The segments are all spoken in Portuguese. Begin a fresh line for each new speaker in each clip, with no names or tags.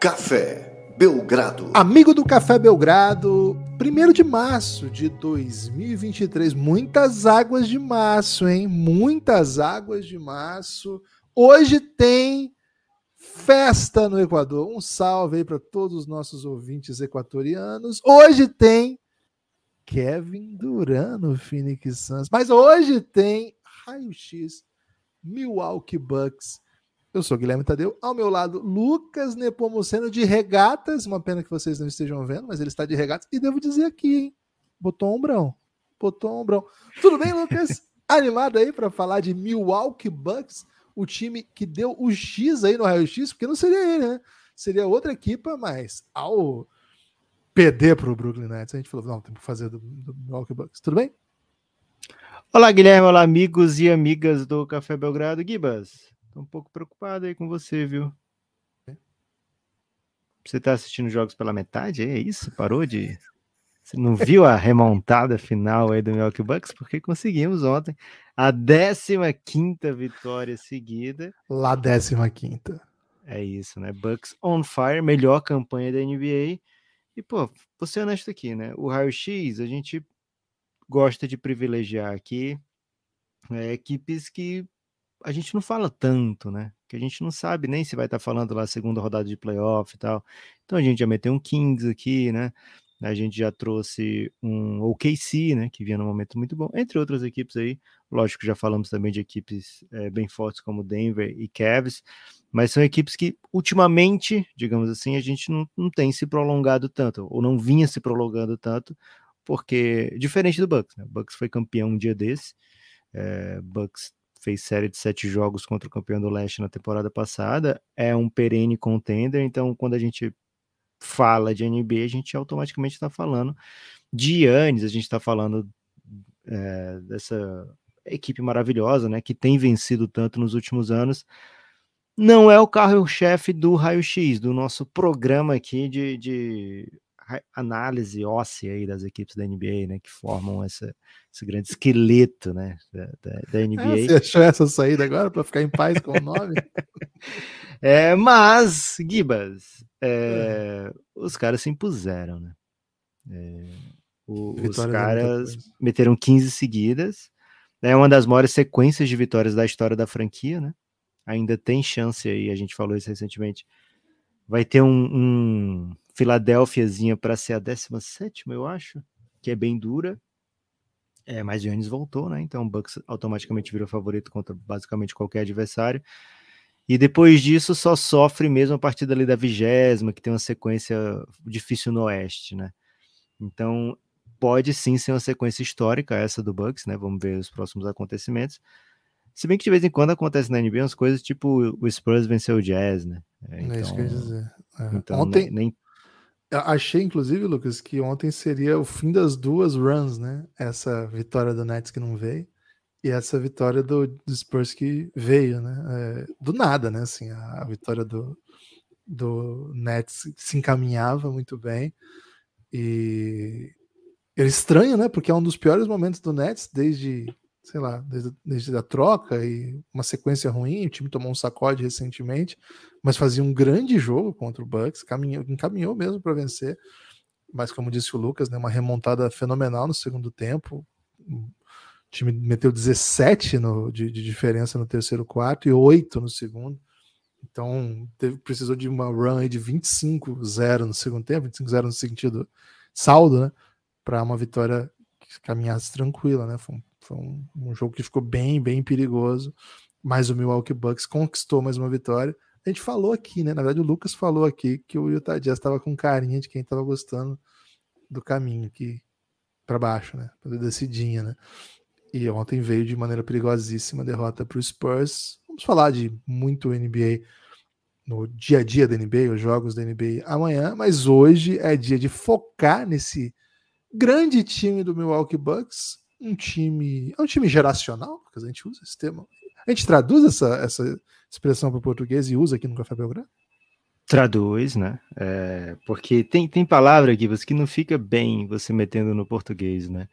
Café Belgrado.
Amigo do Café Belgrado, 1 de março de 2023. Muitas águas de março, hein? Muitas águas de março. Hoje tem festa no Equador. Um salve aí para todos os nossos ouvintes equatorianos. Hoje tem Kevin Durant no Phoenix Suns. Mas hoje tem raio-x Milwaukee Bucks. Eu sou Guilherme Tadeu, ao meu lado Lucas Nepomuceno de regatas, uma pena que vocês não estejam vendo, mas ele está de regatas e devo dizer aqui, hein? Botou ombrão. Botou um ombrão. Tudo bem, Lucas? Animado aí para falar de Milwaukee Bucks, o time que deu o X aí no raio-x, porque não seria ele, né? Seria outra equipa, mas ao perder para o Brooklyn Nets, a gente falou, não, tem que fazer do, do Milwaukee Bucks. Tudo bem?
Olá, Guilherme. Olá, amigos e amigas do Café Belgrado. Gibas, tô um pouco preocupado aí com você, viu? Você tá assistindo jogos pela metade? É isso? Parou de. Você não viu a remontada final aí do Milwaukee Bucks? Porque conseguimos ontem a 15 vitória seguida.
Lá 15.
É isso, né? Bucks on fire, melhor campanha da NBA. E, pô, vou ser honesto aqui, né? O raio-x, a gente gosta de privilegiar aqui é, equipes que a gente não fala tanto, né? Que a gente não sabe nem se vai estar tá falando lá segunda rodada de playoff e tal. Então a gente já meteu um Kings aqui, né? A gente já trouxe um OKC, né? Que vinha num momento muito bom, entre outras equipes aí. Lógico, já falamos também de equipes é, bem fortes como Denver e Cavs, mas são equipes que ultimamente, digamos assim, a gente não, não tem se prolongado tanto, ou não vinha se prolongando tanto, porque diferente do Bucks, né? O Bucks foi campeão um dia desse, é, Bucks fez série de sete jogos contra o campeão do leste na temporada passada, é um perene contender, então quando a gente fala de NBA, a gente automaticamente está falando de Yannis, a gente está falando é, dessa equipe maravilhosa, né, que tem vencido tanto nos últimos anos, não é o carro-chefe do raio-x, do nosso programa aqui de, de análise óssea aí das equipes da NBA, né, que formam essa, esse grande esqueleto, né, da, da, da NBA. Ah,
você achou essa saída agora para ficar em paz com o nome?
é, mas, Gibas, é, é. os caras se impuseram, né? É, o, os é caras meteram 15 seguidas, é uma das maiores sequências de vitórias da história da franquia, né? Ainda tem chance aí, a gente falou isso recentemente. Vai ter um, um Filadélfiazinha para ser a 17, eu acho, que é bem dura. É, mas Giannis voltou, né? Então o Bucks automaticamente virou favorito contra basicamente qualquer adversário. E depois disso só sofre mesmo a partir dali da vigésima, que tem uma sequência difícil no Oeste, né? Então pode sim ser uma sequência histórica essa do Bucks, né? Vamos ver os próximos acontecimentos. Se bem que de vez em quando acontece na NBA umas coisas tipo o Spurs venceu o Jazz, né?
É, então, é isso que eu ia então, dizer. É.
Então, Ontem, nem,
Achei, inclusive, Lucas, que ontem seria o fim das duas runs, né? Essa vitória do Nets que não veio e essa vitória do, do Spurs que veio, né? É, do nada, né? Assim, a, a, vitória do, do Nets se encaminhava muito bem e é estranho, né? Porque é um dos piores momentos do Nets desde sei lá, desde, desde a troca e uma sequência ruim, o time tomou um sacode recentemente, mas fazia um grande jogo contra o Bucks, caminhou, encaminhou mesmo para vencer, mas como disse o Lucas, né, uma remontada fenomenal no segundo tempo, o time meteu 17 no, de, de diferença no terceiro quarto e 8 no segundo, então teve, precisou de uma run de 25-0 no segundo tempo, 25-0 no sentido saldo, né, para uma vitória que caminhasse tranquila, né, foi um foi um, um, jogo que ficou bem, bem perigoso. Mas o Milwaukee Bucks conquistou mais uma vitória. A gente falou aqui, né? Na verdade, o Lucas falou aqui que o Utah Jazz estava com carinha de quem estava gostando do caminho aqui para baixo, né? Decidinha, né? E ontem veio de maneira perigosíssima a derrota para o Spurs. Vamos falar de muito NBA no dia a dia da NBA, os jogos da NBA amanhã, mas hoje é dia de focar nesse grande time do Milwaukee Bucks um time. É um time geracional, porque a gente usa esse termo. A gente traduz essa, essa expressão para o português e usa aqui no Café Belgrado?
Traduz, né? É, porque tem, tem palavra aqui que não fica bem você metendo no português, né?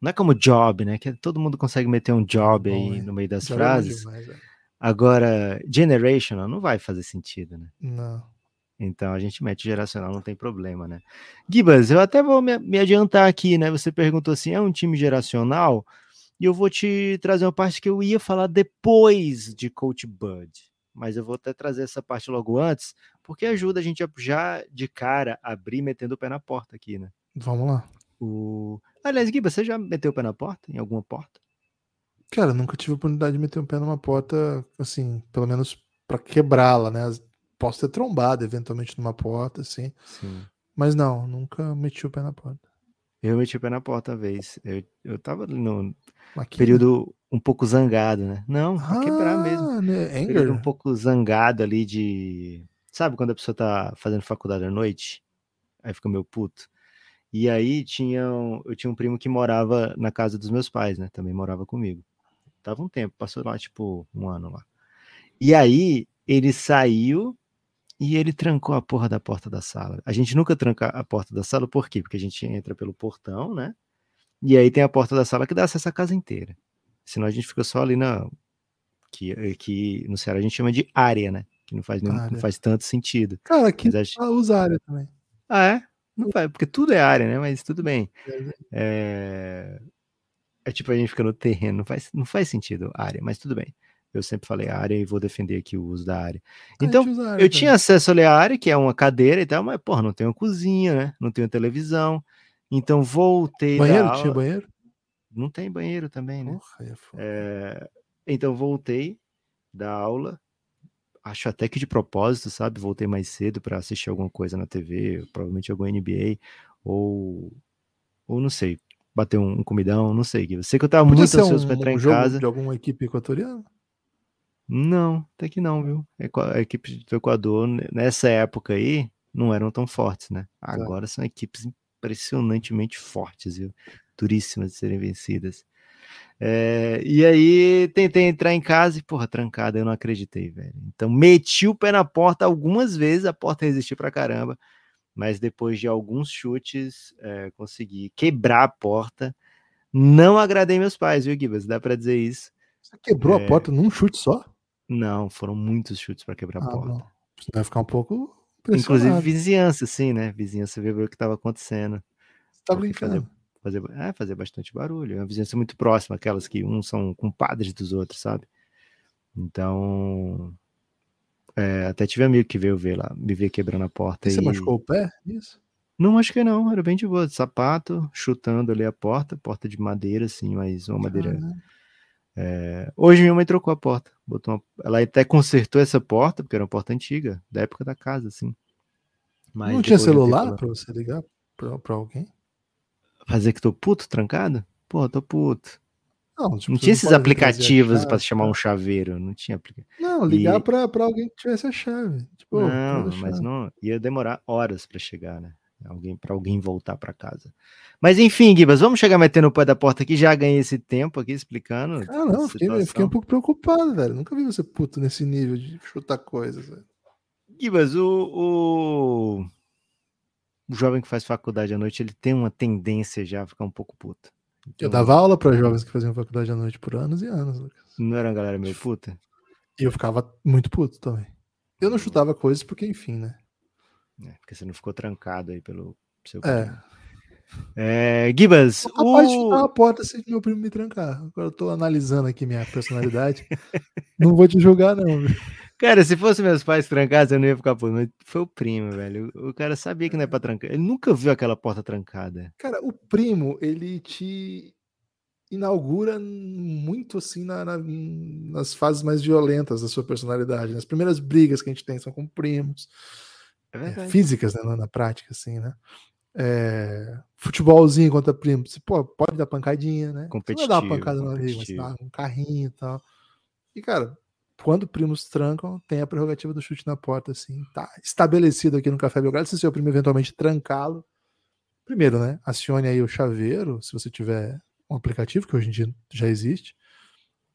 Não é como job, né? Que todo mundo consegue meter um job Bom, aí é. no meio das job é frases. É demais, é. Agora, generational não vai fazer sentido, né?
Não.
Então a gente mete geracional, não tem problema, né? Gibas, eu até vou me, me adiantar aqui, né? Você perguntou assim: é um time geracional? E eu vou te trazer uma parte que eu ia falar depois de Coach Bud. Mas eu vou até trazer essa parte logo antes, porque ajuda a gente a já de cara abrir metendo o pé na porta aqui, né?
Vamos lá.
O... Aliás, Gui, você já meteu o pé na porta? Em alguma porta?
Cara, nunca tive a oportunidade de meter o pé numa porta, assim, pelo menos para quebrá-la, né? Posso ter trombado eventualmente numa porta, assim.
Sim.
Mas não, nunca meti o pé na porta.
Eu meti o pé na porta uma vez. Eu, eu tava no
Aqui,
período um pouco zangado, né? Não, pra quebrar mesmo.
Ah, né?
Período um pouco zangado ali de. Sabe quando a pessoa tá fazendo faculdade à noite? Aí fica meio puto. E aí tinha, um- eu tinha um primo que morava na casa dos meus pais, né? Também morava comigo. Tava um tempo, passou lá tipo um ano lá. E aí ele saiu e ele trancou a porra da porta da sala. A gente nunca tranca a porta da sala, por quê? Porque a gente entra pelo portão, né? E aí tem a porta da sala que dá acesso à casa inteira. Senão a gente fica só ali na. Que, que no Ceará a gente chama de área, né? Que não faz, nem- não faz tanto sentido.
Cara, aqui
Mas
ah, usa área também.
Ah, é? Não faz, porque tudo é área, né? Mas tudo bem. É, é tipo, a gente fica no terreno, não faz, não faz sentido área, mas tudo bem. Eu sempre falei área e vou defender aqui o uso da área.
A
Então,
área
eu
também.
tinha acesso ali à área, que é uma cadeira e tal, mas, porra, não uma cozinha, né? Não uma televisão. Então, voltei
Banheiro? Tinha banheiro?
Não tem banheiro também, né?
Porra, é foda.
É, Então, voltei da aula. Acho até que de propósito, sabe? Voltei mais cedo para assistir alguma coisa na TV, provavelmente algum NBA, ou, ou não sei, bater um, um comidão, não sei. Eu sei que eu tava
Podia
muito ansioso
um,
para entrar
um
em casa.
de alguma equipe equatoriana?
Não, até que não, viu? Equa- A equipe do Equador, nessa época aí, não eram tão fortes, né? Agora são equipes impressionantemente fortes, viu? Duríssimas de serem vencidas. É, e aí, tentei entrar em casa e, porra, trancada, eu não acreditei, velho. Então, meti o pé na porta algumas vezes, a porta resistiu pra caramba, mas depois de alguns chutes, é, consegui quebrar a porta. Não agradei meus pais, viu, Gibas? Dá pra dizer isso.
Você quebrou
É.
a porta num chute só?
Não, foram muitos chutes para quebrar a
Ah,
porta.
não. Você vai ficar um pouco
Inclusive vizinhança, assim, né? Vizinhança veio ver o que estava acontecendo.
Você tá
porque
brincando.
Fazer, é, fazer bastante barulho. É uma vizinhança muito próxima, aquelas que uns são compadres dos outros, sabe? Então. é, até tive amigo que veio ver lá, me ver quebrando a porta.
E você
e...
machucou o pé? Isso?
Não machuquei, não. Era bem de boa. de Sapato, chutando ali a porta, porta de madeira, assim, mas uma madeira.
Caralho.
É, Hoje minha mãe trocou a porta. Botou uma- Ela até consertou essa porta, porque era uma porta antiga, da época da casa, assim. Mas
não tinha celular pra você ligar pra, pra alguém?
Fazer que tô puto, trancado? Pô, tô puto.
Não, tipo,
Não tinha esses
trazer a
aplicativos pra chamar
tá?
um chaveiro. Não tinha aplicativo.
Não, ligar
E-
pra, pra alguém que tivesse a chave. Tipo,
não, mas não. Ia demorar horas pra chegar, né? Alguém, pra alguém voltar pra casa. Mas enfim, Gibas, vamos chegar metendo o pé da porta aqui. Já ganhei esse tempo aqui explicando.
Ah, não, eu fiquei, eu fiquei um pouco preocupado, velho. Nunca vi você puto nesse nível de chutar coisas, velho.
Gibas, o, o... o jovem que faz faculdade à noite, ele tem uma tendência já a ficar um pouco puto.
Eu
Então,
dava aula pra jovens que faziam faculdade à noite por anos e anos, Lucas.
Não era uma galera meio puta?
E eu ficava muito puto também. Eu não chutava coisas porque, enfim, né?
É, porque você não ficou trancado aí pelo seu
É.
primo. É, Gibas,
capaz de chutar
o...
uma porta se meu primo me trancar. Agora eu tô analisando aqui minha personalidade. não vou te julgar, não. viu?
cara, se fosse meus pais trancados, eu não ia ficar puto, mas foi o primo, velho. O o cara sabia que não é pra trancar. Ele nunca viu aquela porta trancada.
Cara, o primo, ele te inaugura muito assim na- na- nas fases mais violentas da sua personalidade. As primeiras brigas que a gente tem são com primos.
É
é, físicas, né, na, na prática, assim, né? É, futebolzinho contra primo, você pô, pode dar pancadinha, né? Você não vai dar uma
Competitivo,
pancada no amigo, mas você dá um carrinho e tal. E, cara, quando primos trancam, tem a prerrogativa do chute na porta, assim, tá estabelecido aqui no Café Belgrado. Se seu primo eventualmente trancá-lo, primeiro, né? Acione aí o chaveiro, se você tiver um aplicativo, que hoje em dia já existe.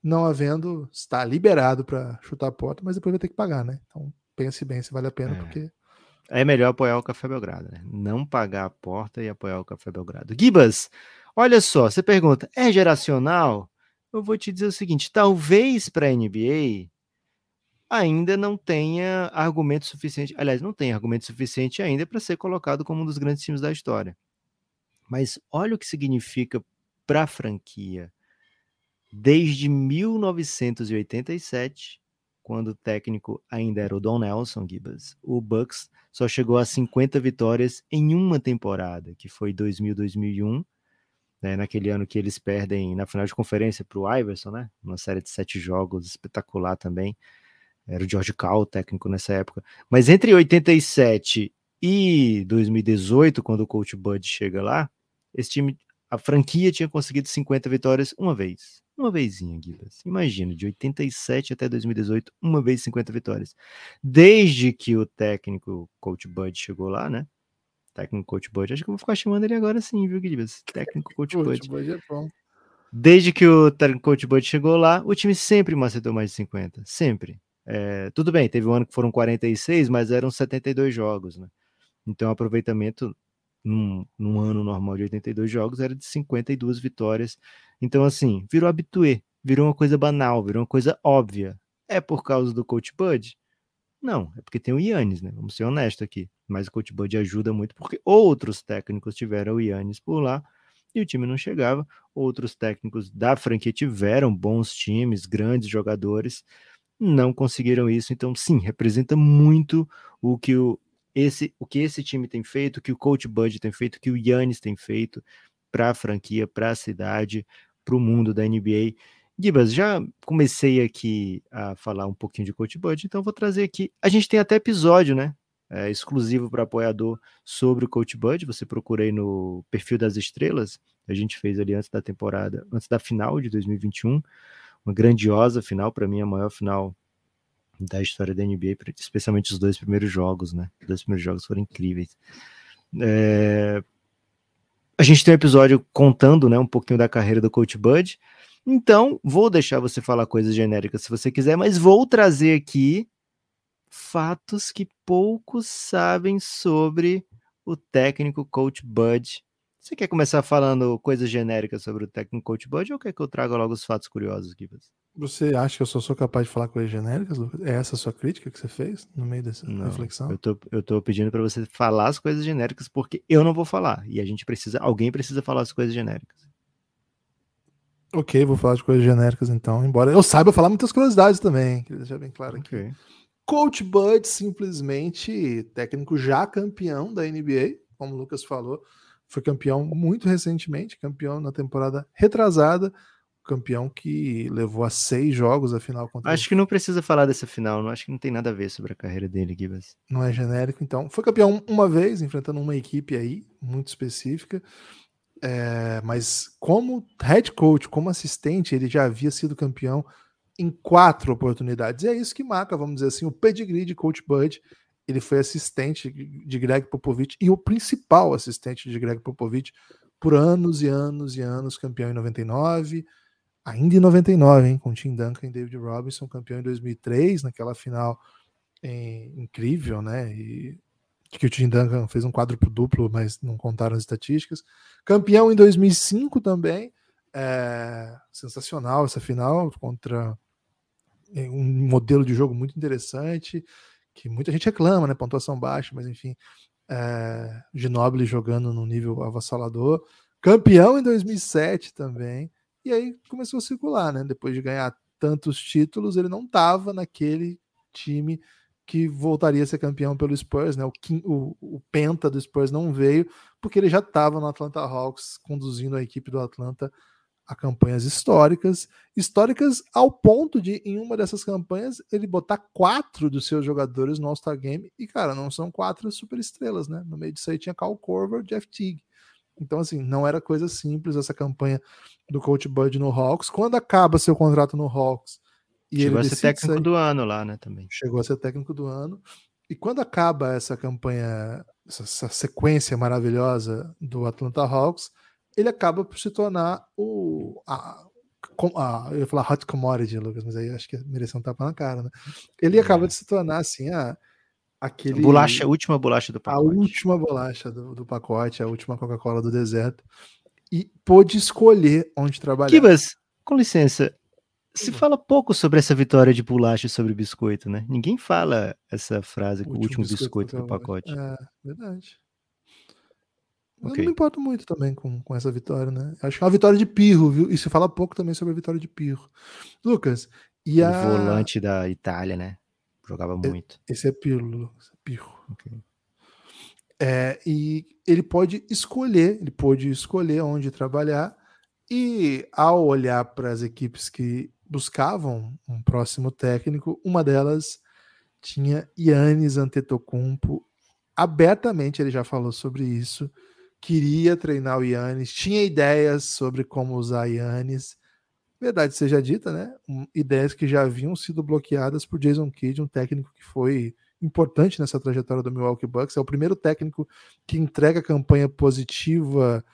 Não havendo, está liberado para chutar a porta, mas depois vai ter que pagar, né? Então pense bem se vale a pena,
É.
porque
É melhor apoiar o Café Belgrado, né? Não pagar a porta e apoiar o Café Belgrado. Gibas, olha só, você pergunta, é geracional? Eu vou te dizer o seguinte, talvez para a NBA ainda não tenha argumento suficiente. Aliás, não tem argumento suficiente ainda para ser colocado como um dos grandes times da história. Mas olha o que significa para a franquia. Desde 1987, quando o técnico ainda era o Don Nelson Gibbs, o Bucks só chegou a 50 vitórias em uma temporada, que foi 2000-2001, né, naquele ano que eles perdem na final de conferência para o Iverson, né, uma série de sete jogos espetacular também. Era o George Cal, técnico nessa época. Mas entre 87 e 2018, quando o coach Bud chega lá, esse time, a franquia tinha conseguido 50 vitórias uma vez. Uma vezinha, Guilherme. Imagina, de 87 até 2018, uma vez 50 vitórias. Desde que o técnico coach Bud chegou lá, né? Técnico coach Bud, acho que eu vou ficar chamando ele agora sim, viu, Guilherme? Técnico coach Bud. Bud é bom. Desde que o técnico coach Bud chegou lá, o time sempre macetou mais de 50. Sempre. É, tudo bem, teve um ano que foram 46, mas eram 72 jogos, né? Então aproveitamento num, num, ano normal de 82 jogos era de 52 vitórias. Então, assim, virou habitué, virou uma coisa banal, virou uma coisa óbvia. É por causa do Coach Bud? Não, é porque tem o Yannis, né? Vamos ser honestos aqui. Mas o Coach Bud ajuda muito porque outros técnicos tiveram o Yannis por lá e o time não chegava. Outros técnicos da franquia tiveram bons times, grandes jogadores, não conseguiram isso. Então, sim, representa muito o que o, esse, o que esse time tem feito, o que o coach Bud tem feito, o que o Yannis tem feito para a franquia, para a cidade, para o mundo da NBA. Gibas, já comecei aqui a falar um pouquinho de coach Bud, então vou trazer aqui. A gente tem até episódio, né? É, exclusivo para apoiador sobre o coach Bud. Você procurei no perfil das estrelas. A gente fez ali antes da temporada, antes da final de 2021 uma grandiosa final, para mim a maior final da história da NBA, especialmente os dois primeiros jogos, né? Os dois primeiros jogos foram incríveis. É... A gente tem um episódio contando, né, um pouquinho da carreira do Coach Bud. Então, vou deixar você falar coisas genéricas se você quiser, mas vou trazer aqui fatos que poucos sabem sobre o técnico Coach Bud você quer começar falando coisas genéricas sobre o técnico coach Bud ou quer que eu traga logo os fatos curiosos aqui?
Você acha que eu só sou capaz de falar coisas genéricas, Lucas? É essa a sua crítica que você fez no meio dessa não, reflexão?
Eu tô, eu tô pedindo para você falar as coisas genéricas porque eu não vou falar. E a gente precisa, alguém precisa falar as coisas genéricas.
Ok, vou falar de coisas genéricas então, embora eu saiba falar muitas curiosidades também, queria deixar bem claro okay. aqui. Coach Bud, simplesmente técnico já campeão da NBA, como o Lucas falou, foi campeão muito recentemente, campeão na temporada retrasada, campeão que levou a seis jogos a final
contra Acho que não precisa falar dessa final, não acho que não tem nada a ver sobre a carreira dele, Gibas.
Não é genérico, então. Foi campeão uma vez, enfrentando uma equipe aí, muito específica. É, mas como head coach, como assistente, ele já havia sido campeão em quatro oportunidades. E é isso que marca, vamos dizer assim, o pedigree de Coach Bud ele foi assistente de Greg Popovich e o principal assistente de Greg Popovich por anos e anos e anos, campeão em 99, ainda em 99, hein, com Tim Duncan e David Robinson, campeão em 2003, naquela final é, incrível, né, e que o Tim Duncan fez um quadruplo duplo, mas não contaram as estatísticas. Campeão em 2005 também, é, sensacional essa final contra é, um modelo de jogo muito interessante que muita gente reclama, né? Pontuação baixa, mas enfim, é, Ginobili jogando num nível avassalador, campeão em 2007 também, e aí começou a circular, né? Depois de ganhar tantos títulos, ele não estava naquele time que voltaria a ser campeão pelo Spurs, né? O, o, o Penta do Spurs não veio porque ele já estava no Atlanta Hawks conduzindo a equipe do Atlanta a campanhas históricas, históricas ao ponto de, em uma dessas campanhas, ele botar quatro dos seus jogadores no All-Star Game, e, cara, não são quatro super estrelas, né? No meio disso aí tinha Cal Corver, Jeff Teague. Então, assim, não era coisa simples essa campanha do Coach Bud no Hawks. Quando acaba seu contrato no Hawks,
e Chegou ele a ser técnico sair, do ano lá, né, também.
Chegou a ser técnico do ano. E quando acaba essa campanha, essa, sequência maravilhosa do Atlanta Hawks, ele acaba por se tornar o. A, a, eu ia falar hot commodity, Lucas, mas aí acho que merecia um tapa na cara, né? Ele é. acaba de se tornar assim, a, aquele.
Bolacha, a última bolacha do
pacote. A última bolacha do, do pacote, a última Coca-Cola do deserto. E pôde escolher onde trabalhar.
Kibas, com licença, Se fala pouco sobre essa vitória de bolacha sobre biscoito, né? Ninguém fala essa frase, o último, biscoito, biscoito do pacote.
É, verdade. Okay. Eu não me importo muito também com, com essa vitória, né? Acho que é uma vitória de pirro, viu? E se fala pouco também sobre a vitória de pirro. Lucas, e
o
a...
volante da Itália, né? Jogava muito.
Esse é pirro, Lucas. É pirro. Okay. É, e ele pode escolher, ele pode escolher onde trabalhar, e ao olhar para as equipes que buscavam um próximo técnico, uma delas tinha Yannis Antetokounmpo. Abertamente ele já falou sobre isso, queria treinar o Yannis, tinha ideias sobre como usar Yannis. Verdade seja dita, né? Ideias que já haviam sido bloqueadas por Jason Kidd, um técnico que foi importante nessa trajetória do Milwaukee Bucks. É o primeiro técnico que entrega campanha positiva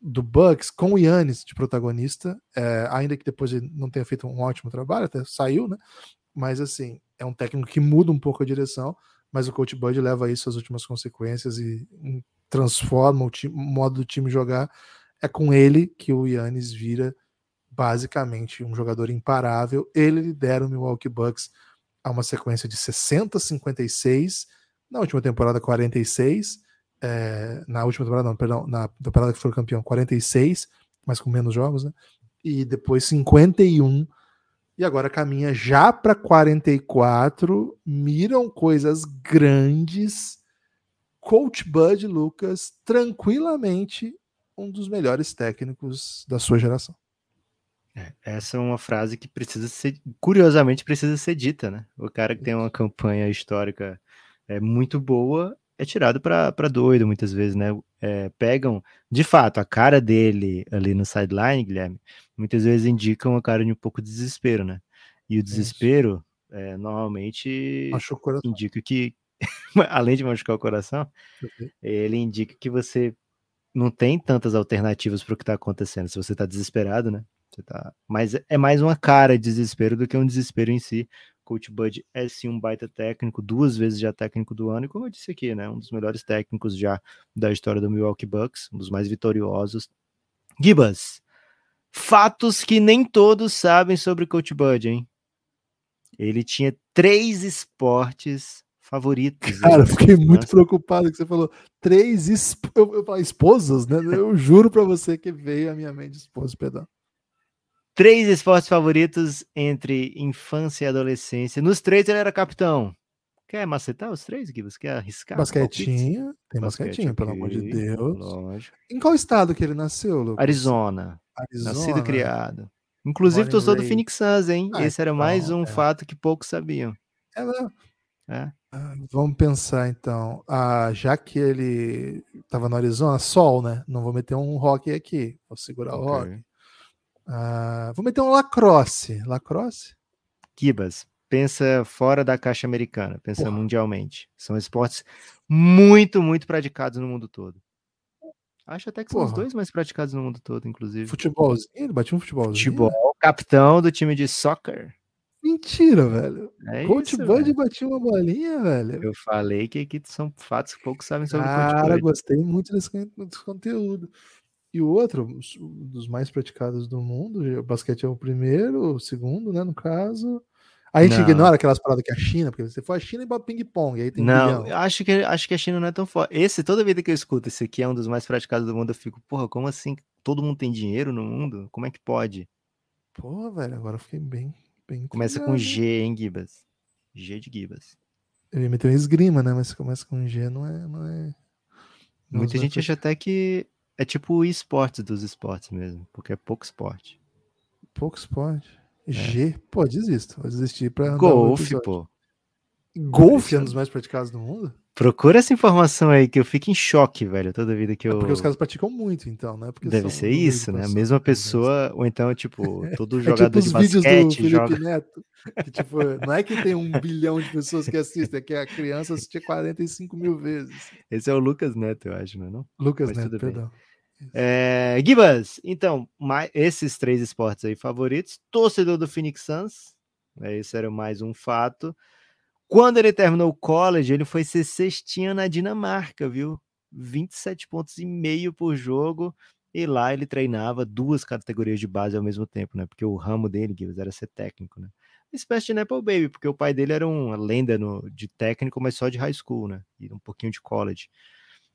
do Bucks com o Yannis de protagonista, é, ainda que depois ele não tenha feito um ótimo trabalho, até saiu, né? Mas assim, é um técnico que muda um pouco a direção, mas o coach Bud leva isso às últimas consequências e transforma o, time, o modo do time jogar. É com ele que o Yannis vira basicamente um jogador imparável. Ele lidera o Milwaukee Bucks a uma sequência de 60, 56, na última temporada 46, é, na última temporada, não, perdão, na temporada que foi campeão 46, mas com menos jogos, né? E depois 51 e agora caminha já para 44, miram coisas grandes. Coach Bud Lucas, tranquilamente um dos melhores técnicos da sua geração.
É, essa é uma frase que precisa ser, curiosamente, precisa ser dita, né? O cara que tem uma campanha histórica é, muito boa é tirado para doido muitas vezes, né? É, pegam, de fato, a cara dele ali no sideline, Guilherme, muitas vezes indicam uma cara de um pouco de desespero, né? E o desespero, é, normalmente, indica que, além de machucar o coração, ele indica que você não tem tantas alternativas para o que está acontecendo. Se você está desesperado, né? Você tá... Mas é mais uma cara de desespero do que um desespero em si. Coach Bud é sim um baita técnico, duas vezes já técnico do ano, e como eu disse aqui, né? Um dos melhores técnicos já da história do Milwaukee Bucks, um dos mais vitoriosos. Gibas, fatos que nem todos sabem sobre Coach Bud, hein? Ele tinha três esportes favoritos.
Cara, fiquei muito preocupado que você falou três esp... eu, eu esposas, né? Eu juro para você que veio a minha mente esposa, perdão.
Três esportes favoritos entre infância e adolescência. Nos três ele era capitão. Quer macetar os três, Gui? Você quer arriscar?
Basquetinho. Tem basquetinho, pelo amor de Deus. Lógico. Em qual estado que ele nasceu, Lucas?
Arizona. Arizona. Nascido e criado. Inclusive, torcedor do Phoenix Suns, hein? Ah, Esse era então, mais um é. fato que poucos sabiam.
É mesmo? É. Ah, vamos pensar então. Ah, já que ele estava no Arizona, sol, né? Não vou meter um rock aqui. Vou segurar okay. o rock. Ah, vou meter um lacrosse. Lacrosse?
Kibas, pensa fora da caixa americana, pensa Porra. mundialmente. São esportes muito, muito praticados no mundo todo. Acho até que são Porra. os dois mais praticados no mundo todo, inclusive.
Futebolzinho? Ele bateu um futebolzinho?
Futebol, capitão do time de soccer.
Mentira, velho. É Coach isso, Bud batia uma bolinha, velho.
Eu falei que aqui são fatos que poucos sabem sobre
Cara, Coach Bud. gostei muito desse, desse conteúdo. E o outro, dos mais praticados do mundo, o basquete é o primeiro, o segundo, né, no caso. A gente não. ignora aquelas paradas que é a China, porque você for a China e bota ping-pong, aí tem
Não, um acho que, acho que a China não é tão forte. Esse, toda vida que eu escuto, esse aqui é um dos mais praticados do mundo, eu fico, porra, como assim? Todo mundo tem dinheiro no mundo? Como é que pode?
Pô, velho, agora eu fiquei bem. bem
começa com G, hein, Gibas? G de Gibas.
Eu ia meter um esgrima, né? Mas começa com G, não é. Não é...
Muita gente acha até que é tipo o esportes dos esportes mesmo, porque é pouco esporte.
Pouco esporte. É. G, pô, desisto. Vou desistir pra.
Golfe, pô.
Golfe é um dos mais praticados do mundo?
Procura essa informação aí, que eu fico em choque, velho, toda vida que eu. É
porque os caras praticam muito, então, né? Porque
Deve ser isso, né? A mesma pessoa, ou então, tipo, todo jogador é tipo de basquete
do
joga.
Neto, que, tipo, não é que tem um bilhão de pessoas que assistem, é que a criança assistia 45 mil vezes.
Esse é o Lucas Neto, eu acho, não é? Não?
Lucas Mas Neto, perdão. Bem.
É, Gibas, então, mais, esses três esportes aí favoritos. Torcedor do Phoenix Suns, né, esse era mais um fato. Quando ele terminou o college, ele foi ser cestinha na Dinamarca, viu? 27 pontos e meio por jogo. e lá ele treinava duas categorias de base ao mesmo tempo, né? Porque o ramo dele, Gibbs, era ser técnico, né? Uma espécie de Nepo Baby, porque o pai dele era uma lenda no, de técnico, mas só de high school, né? E um pouquinho de college.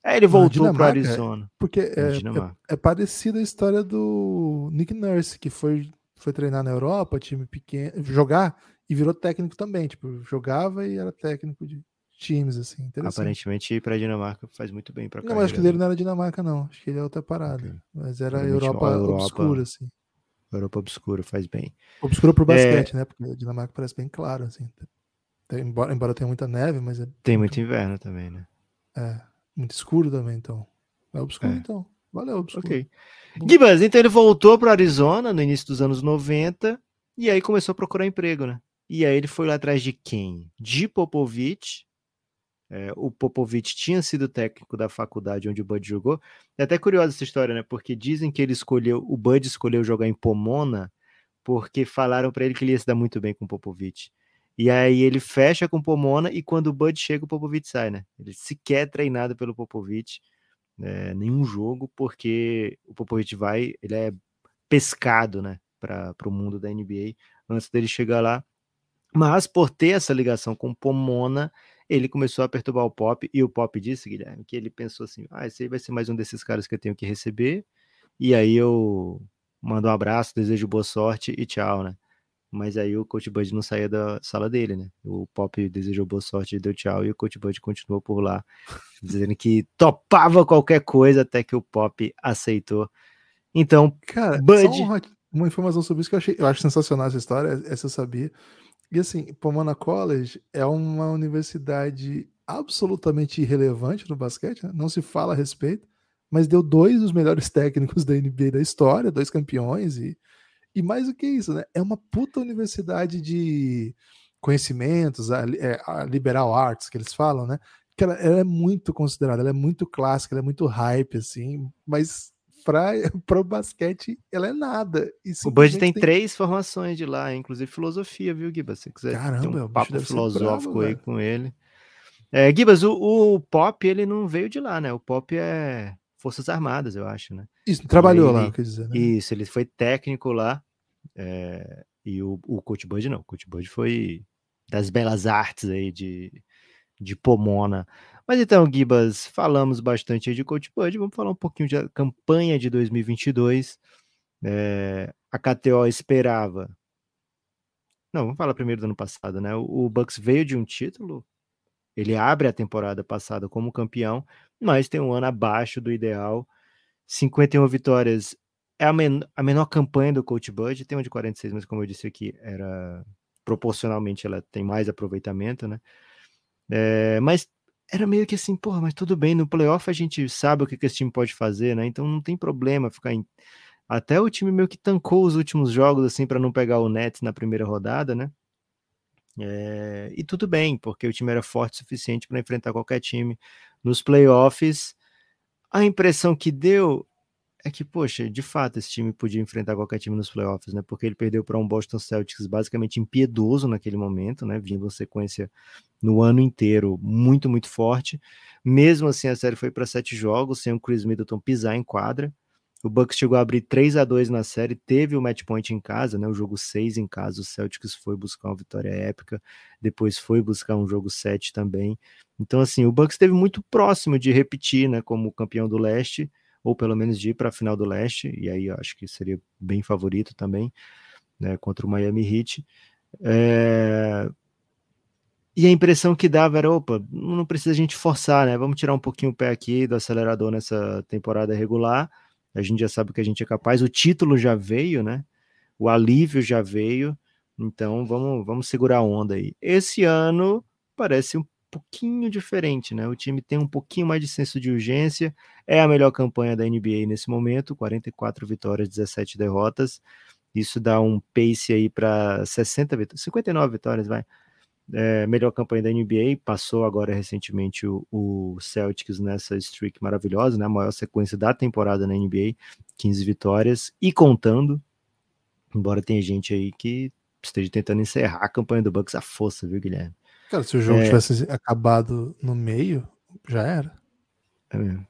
Aí ele voltou para Arizona.
Porque é, é, é, parecida a história do Nick Nurse, que foi, foi treinar na Europa, time pequeno, jogar e virou técnico também. Tipo, jogava e era técnico de times, assim.
Aparentemente, ir para Dinamarca faz muito bem para
Não, acho que ele não era Dinamarca, não. Acho que ele é outra parada. Okay. Mas era Europa, Europa obscura, assim.
Europa obscura faz bem.
Obscura pro basquete, é... né? Porque a Dinamarca parece bem claro, assim. Tem, embora, embora tenha muita neve, mas é.
Tem muito inverno também, né?
É. Muito escuro também, então. É obscuro, é. então. Valeu, obscuro.
Ok. Gibas, então ele voltou para Arizona no início dos anos 90 e aí começou a procurar emprego, né? E aí ele foi lá atrás de quem? De Popovich, é, o Popovich tinha sido técnico da faculdade onde o Bud jogou. É até curiosa essa história, né? Porque dizem que ele escolheu, o Bud escolheu jogar em Pomona porque falaram para ele que ele ia se dar muito bem com o Popovich. E aí ele fecha com Pomona e quando o Bud chega, o Popovich sai, né? Ele sequer é treinado pelo Popovich, né? nenhum jogo, porque o Popovich vai, ele é pescado, né? Para o mundo da NBA antes dele chegar lá. Mas por ter essa ligação com Pomona, ele começou a perturbar o Pop, e o Pop disse, Guilherme, que ele pensou assim: ah, esse aí vai ser mais um desses caras que eu tenho que receber, e aí eu mando um abraço, desejo boa sorte e tchau, né? Mas aí o Coach Bud não saía da sala dele, né? O Pop desejou boa sorte e deu tchau, e o Coach Bud continuou por lá, dizendo que topava qualquer coisa até que o Pop aceitou. Então,
cara, Bud. Uma, uma, informação sobre isso que eu achei, eu acho sensacional essa história, essa eu sabia. E assim, Pomona College é uma universidade absolutamente irrelevante no basquete, né? não se fala a respeito, mas deu dois dos melhores técnicos da NBA da história, dois campeões, e, e mais do que isso, né? É uma puta universidade de conhecimentos, a, é, a liberal arts que eles falam, né? Que ela, ela, é muito considerada, ela é muito clássica, ela é muito hype, assim, mas para o basquete, ela é nada.
o Bud tem, tem, três formações de lá, inclusive filosofia, viu, Gibas? Se quiser
Caramba,
um papo filosófico bravo, aí com ele. É, Gibas, o, o, Pop, ele não veio de lá, né? O Pop é Forças Armadas, eu acho, né?
Isso, trabalhou ele, lá, quer dizer, né?
Isso, ele foi técnico lá. É, e o, o Coach Bud não. O Coach Bud foi das belas artes aí de, de Pomona. Mas então, Gibas, falamos bastante aí de Coach Bud, vamos falar um pouquinho da campanha de 2022. É, a KTO esperava. Não, vamos falar primeiro do ano passado, né? O, o Bucks veio de um título, ele abre a temporada passada como campeão, mas tem um ano abaixo do ideal. 51 vitórias é a, men a menor campanha do Coach Bud, tem uma de 46, mas como eu disse aqui, era proporcionalmente ela tem mais aproveitamento, né? É, mas era meio que assim, porra, mas tudo bem, no playoff a gente sabe o que, que esse time pode fazer, né? Então não tem problema ficar em. Até o time meio que tancou os últimos jogos, assim, para não pegar o Nets na primeira rodada, né? É... E tudo bem, porque o time era forte o suficiente para enfrentar qualquer time nos playoffs. A impressão que deu é que, poxa, de fato, esse time podia enfrentar qualquer time nos playoffs, né? Porque ele perdeu para um Boston Celtics basicamente impiedoso naquele momento, né? Vindo uma sequência no ano inteiro muito, muito forte. Mesmo assim, a série foi para sete jogos, sem o Chris Middleton pisar em quadra. O Bucks chegou a abrir 3 a 2 na série, teve o match point em casa, né? O jogo 6 em casa, o Celtics foi buscar uma vitória épica, depois foi buscar um jogo 7 também. Então, assim, o Bucks esteve muito próximo de repetir, né, como campeão do leste ou pelo menos de ir para a final do leste, e aí eu acho que seria bem favorito também, né, contra o Miami Heat. É... E a impressão que dava era, opa, não precisa a gente forçar, né? Vamos tirar um pouquinho o pé aqui do acelerador nessa temporada regular. A gente já sabe que a gente é capaz, o título já veio, né? O alívio já veio. Então vamos, vamos segurar a onda aí. Esse ano parece um pouquinho diferente, né? O time tem um pouquinho mais de senso de urgência, é a melhor campanha da NBA nesse momento, 44 vitórias, 17 derrotas. Isso dá um pace aí para 60 vitórias, 59 vitórias, vai. É, melhor campanha da NBA, passou agora recentemente o, o, Celtics nessa streak maravilhosa, né? A maior sequência da temporada na NBA, 15 vitórias e contando. Embora tenha gente aí que esteja tentando encerrar a campanha do Bucks à força, viu, Guilherme?
Cara, se o jogo é... tivesse acabado no meio, já era.
É mesmo.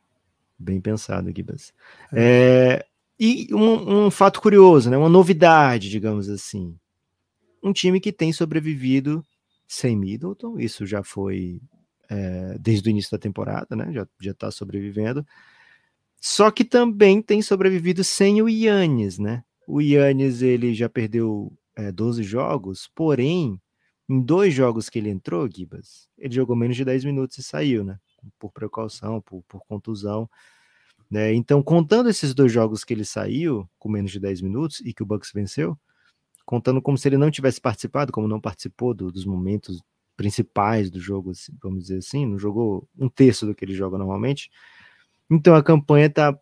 Bem pensado, Gibas. É. É, e um, um, fato curioso, né? uma novidade, digamos assim. Um time que tem sobrevivido sem Middleton, isso já foi é, desde o início da temporada, né? Já está sobrevivendo. Só que também tem sobrevivido sem o Yannis, né? O Yannis ele já perdeu é, 12 jogos, porém, em dois jogos que ele entrou, Gibas, ele jogou menos de 10 minutos e saiu, né? Por precaução, por, por contusão. Né? Então, contando esses dois jogos que ele saiu com menos de 10 minutos e que o Bucks venceu, contando como se ele não tivesse participado, como não participou do, dos momentos principais do jogo, assim, vamos dizer assim, não jogou um terço do que ele joga normalmente. Então a campanha tá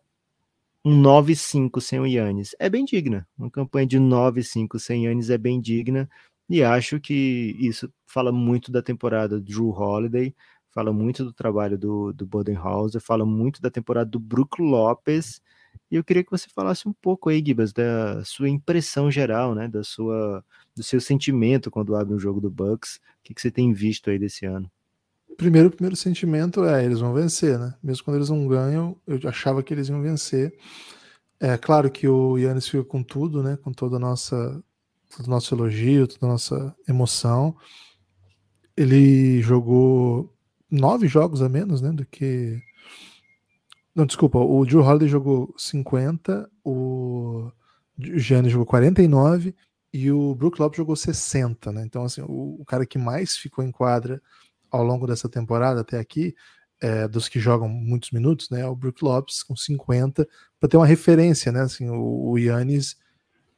um 9-5 sem o Yannis. É bem digna. Uma campanha de 9-5 sem Yannis é bem digna. E acho que isso fala muito da temporada do Drew Holiday, fala muito do trabalho do, do Bodenhauser, fala muito da temporada do Brook Lopes. E eu queria que você falasse um pouco aí, Gibas, da sua impressão geral, né? Da sua, do seu sentimento quando abre um jogo do Bucks. O que, que você tem visto aí desse ano?
Primeiro, o primeiro sentimento é eles vão vencer, né? Mesmo quando eles não ganham, eu achava que eles iam vencer. É claro que o Yannis fica com tudo, né? Com toda a nossa, todo o nosso elogio, toda a nossa emoção. Ele jogou nove jogos a menos, né? Do que. Não, desculpa, o Drew Holiday jogou 50, o Giannis jogou 49 e o Brook Lopes jogou 60, né? Então, assim, o, o cara que mais ficou em quadra ao longo dessa temporada até aqui, é, dos que jogam muitos minutos, né, é o Brook Lopes com 50, para ter uma referência, né, assim, o, o Yannis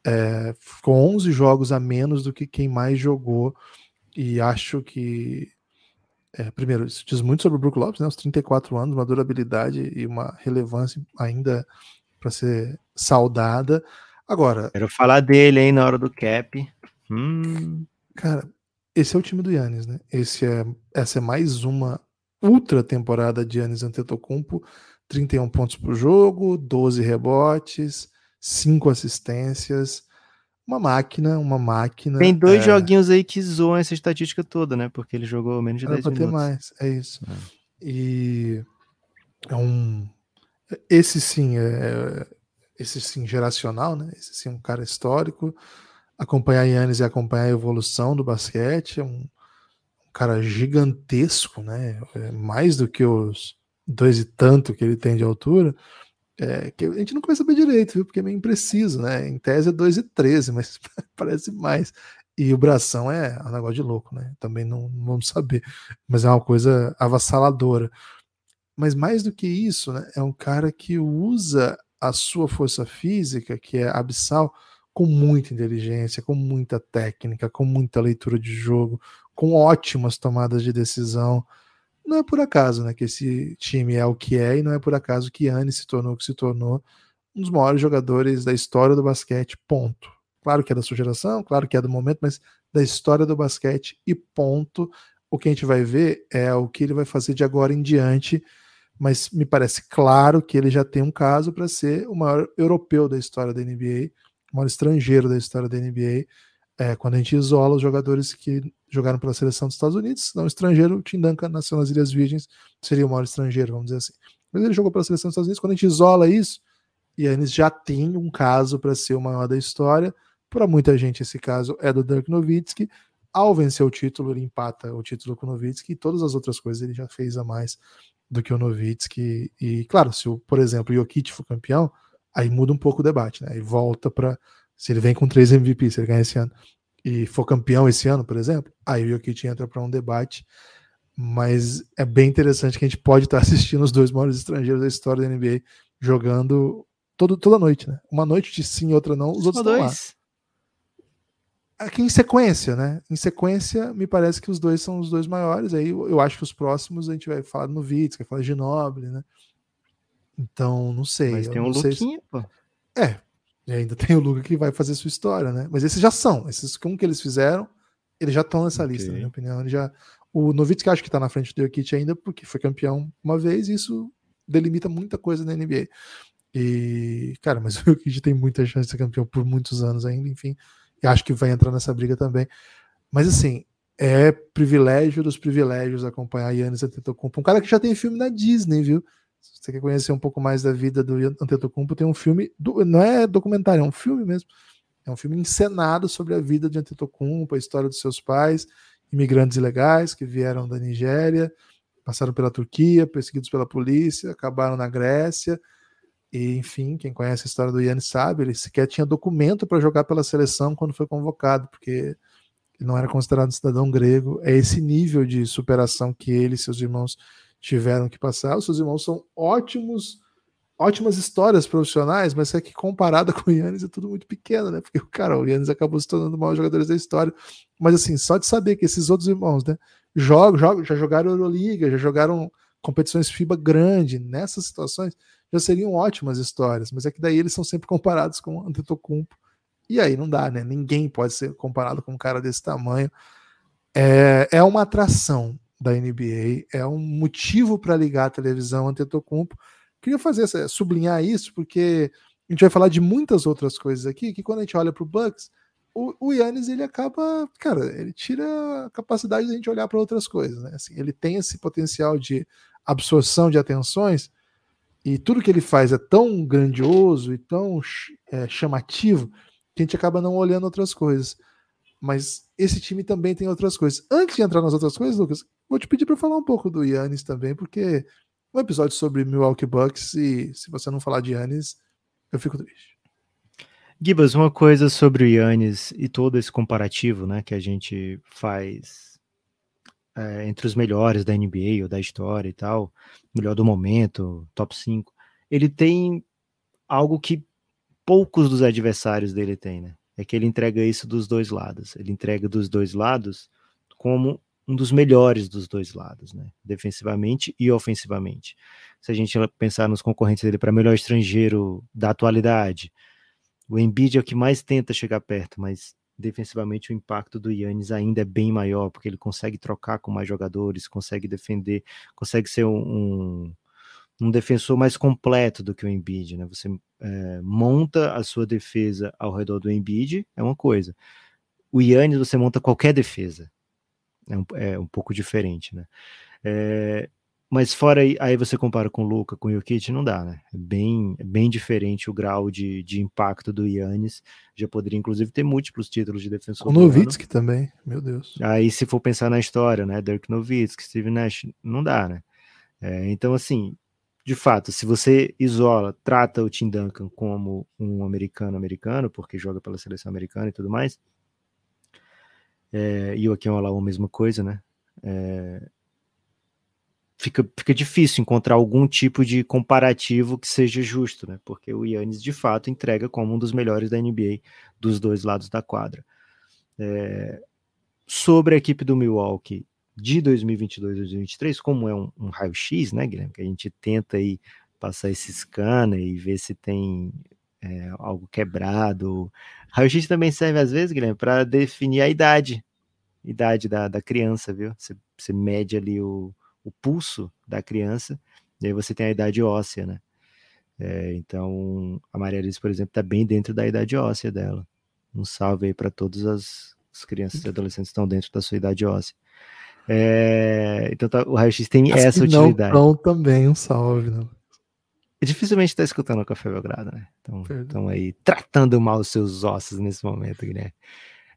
é, ficou 11 jogos a menos do que quem mais jogou, e acho que, é, primeiro, isso diz muito sobre o Brook Lopes, né, os 34 anos, uma durabilidade e uma relevância ainda para ser saudada. Agora...
Quero falar dele, hein, na hora do cap. Hum.
Cara, esse é o time do Yannis, né? Esse é, essa é mais uma ultra temporada de Yannis Antetokounmpo, 31 pontos por jogo, 12 rebotes, 5 assistências, uma máquina, uma máquina.
Tem dois é... joguinhos aí que zoam essa estatística toda, né? Porque ele jogou menos de Era 10 minutos. ter
mais, é isso. É. E é um esse sim é esse sim geracional, né? Esse sim é um cara histórico acompanhar Yannis e acompanhar a evolução do basquete. É um, um cara gigantesco, né? É mais do que os dois e tanto que ele tem de altura. É, que a gente não vai saber direito, viu? Porque é meio impreciso, né? Em tese é 2 e 13, mas parece mais. E o bração é um negócio de louco, né? Também não, não vamos saber. Mas é uma coisa avassaladora. Mas mais do que isso, né? É um cara que usa a sua força física, que é abissal, com muita inteligência, com muita técnica, com muita leitura de jogo, com ótimas tomadas de decisão. Não é por acaso né, que esse time é o que é, e não é por acaso que Yannis se tornou o que se tornou um dos maiores jogadores da história do basquete, ponto. Claro que é da sua geração, claro que é do momento, mas da história do basquete e ponto. O que a gente vai ver é o que ele vai fazer de agora em diante, mas me parece claro que ele já tem um caso para ser o maior europeu da história da NBA maior estrangeiro da história da NBA. É, quando a gente isola os jogadores que jogaram pela seleção dos Estados Unidos, não estrangeiro, o Tim Duncan nasceu nas Ilhas Virgens, seria o maior estrangeiro, vamos dizer assim. Mas ele jogou pela seleção dos Estados Unidos. Quando a gente isola isso, e eles já tem um caso para ser o maior da história. Para muita gente, esse caso é do Dirk Nowitzki. Ao vencer o título, ele empata o título com o Nowitzki e todas as outras coisas ele já fez a mais do que o Nowitzki. E, claro, se, o, por exemplo, o Jokic for campeão, aí muda um pouco o debate, né? E volta para se ele vem com três MVP, se ele ganhar esse ano e for campeão esse ano, por exemplo, aí o Jokic entra para um debate. Mas é bem interessante que a gente pode estar assistindo os dois maiores estrangeiros da história da NBA jogando todo, toda noite, né? Uma noite de sim, outra não, os outros estão lá. Aqui em sequência, né? Em sequência, me parece que os dois são os dois maiores. Aí eu acho que os próximos a gente vai falar no Vitz, vai falar de Noble, né? Então, não sei.
Mas tem um Luquinha, se... pô.
É, e ainda tem o Luca que vai fazer sua história, né? Mas esses já são. Esses como que eles fizeram, eles já estão nessa okay. lista, na minha opinião. Ele já... O Novitsky acho que está na frente do Jokic ainda, porque foi campeão uma vez, e isso delimita muita coisa na NBA. E, cara, mas o Jokic tem muita chance de ser campeão por muitos anos ainda, enfim. E acho que vai entrar nessa briga também. Mas assim, é privilégio dos privilégios acompanhar Yannis Antetokounmpo, um cara que já tem filme na Disney, viu? Se você quer conhecer um pouco mais da vida do Antetokounmpo, tem um filme, do, não é documentário, é um filme mesmo. É um filme encenado sobre a vida de Antetokounmpo, a história dos seus pais, imigrantes ilegais que vieram da Nigéria, passaram pela Turquia, perseguidos pela polícia, acabaram na Grécia. E, enfim, quem conhece a história do Yannis sabe, ele sequer tinha documento para jogar pela seleção quando foi convocado, porque ele não era considerado cidadão grego. É esse nível de superação que ele e seus irmãos tiveram que passar. Os seus irmãos são ótimos, ótimas histórias profissionais, mas é que comparada com o Yannis é tudo muito pequeno, né? Porque, cara, o Yannis acabou se tornando dos maiores jogadores da história. Mas, assim, só de saber que esses outros irmãos, né, jogam, jogam já jogaram Euroliga, já jogaram competições FIBA grande, nessas situações já seriam ótimas histórias, mas é que daí eles são sempre comparados com o Antetokounmpo, e aí não dá, né? Ninguém pode ser comparado com um cara desse tamanho. É, é uma atração da NBA, é um motivo para ligar a televisão Antetokounmpo. Queria fazer sublinhar isso, porque a gente vai falar de muitas outras coisas aqui, que quando a gente olha para o Bucks, o Yannis ele acaba, cara, ele tira a capacidade de a gente olhar para outras coisas, né? Assim, ele tem esse potencial de absorção de atenções e tudo que ele faz é tão grandioso e tão é, chamativo que a gente acaba não olhando outras coisas. Mas esse time também tem outras coisas. Antes de entrar nas outras coisas, Lucas, vou te pedir para falar um pouco do Yannis também, porque um episódio sobre Milwaukee Bucks e se você não falar de Yannis, eu fico triste.
Gibas, uma coisa sobre o Yannis e todo esse comparativo né, que a gente faz é, entre os melhores da NBA ou da história e tal, melhor do momento, top 5, ele tem algo que poucos dos adversários dele têm, né? É que ele entrega isso dos dois lados. Ele entrega dos dois lados como um dos melhores dos dois lados, né? Defensivamente e ofensivamente. Se a gente pensar nos concorrentes dele para melhor estrangeiro da atualidade, o Embiid é o que mais tenta chegar perto, mas defensivamente o impacto do Yannis ainda é bem maior, porque ele consegue trocar com mais jogadores, consegue defender, consegue ser um, um defensor mais completo do que o Embiid, né? Você é, monta a sua defesa ao redor do Embiid, é uma coisa. O Yannis, você monta qualquer defesa. É um, é um pouco diferente, né? É, mas fora aí, aí você compara com o Luca, com o Jokic, não dá, né? É bem, é bem diferente o grau de, de impacto do Yannis. Já poderia, inclusive, ter múltiplos títulos de defensor.
O Nowitzki também, meu Deus.
Aí, se for pensar na história, né? Dirk Nowitzki, Steve Nash, não dá, né? É, então, assim, de fato, se você isola, trata o Tim Duncan como um americano-americano, porque joga pela seleção americana e tudo mais, é, e o Olawa a mesma coisa, né? É, fica, fica difícil encontrar algum tipo de comparativo que seja justo, né? Porque o Yannis de fato entrega como um dos melhores da NBA dos dois lados da quadra. É, sobre a equipe do Milwaukee de 2022 2023, como é um, um raio-x, né, Guilherme? Que a gente tenta aí passar esse scanner e ver se tem é, algo quebrado. Raio-x também serve às vezes, Guilherme, para definir a idade, idade da, da criança, viu? Você, você mede ali o, o pulso da criança, e aí você tem a idade óssea, né? É, então, a Maria Alice, por exemplo, está bem dentro da idade óssea dela. Um salve aí para todas as, as, crianças e adolescentes que estão dentro da sua idade óssea. É, então, tá, o raio-x tem As essa utilidade.
Não, também um salve, né?
Dificilmente está escutando o Café Belgrado, né? Então, estão aí tratando mal os seus ossos nesse momento, Guilherme.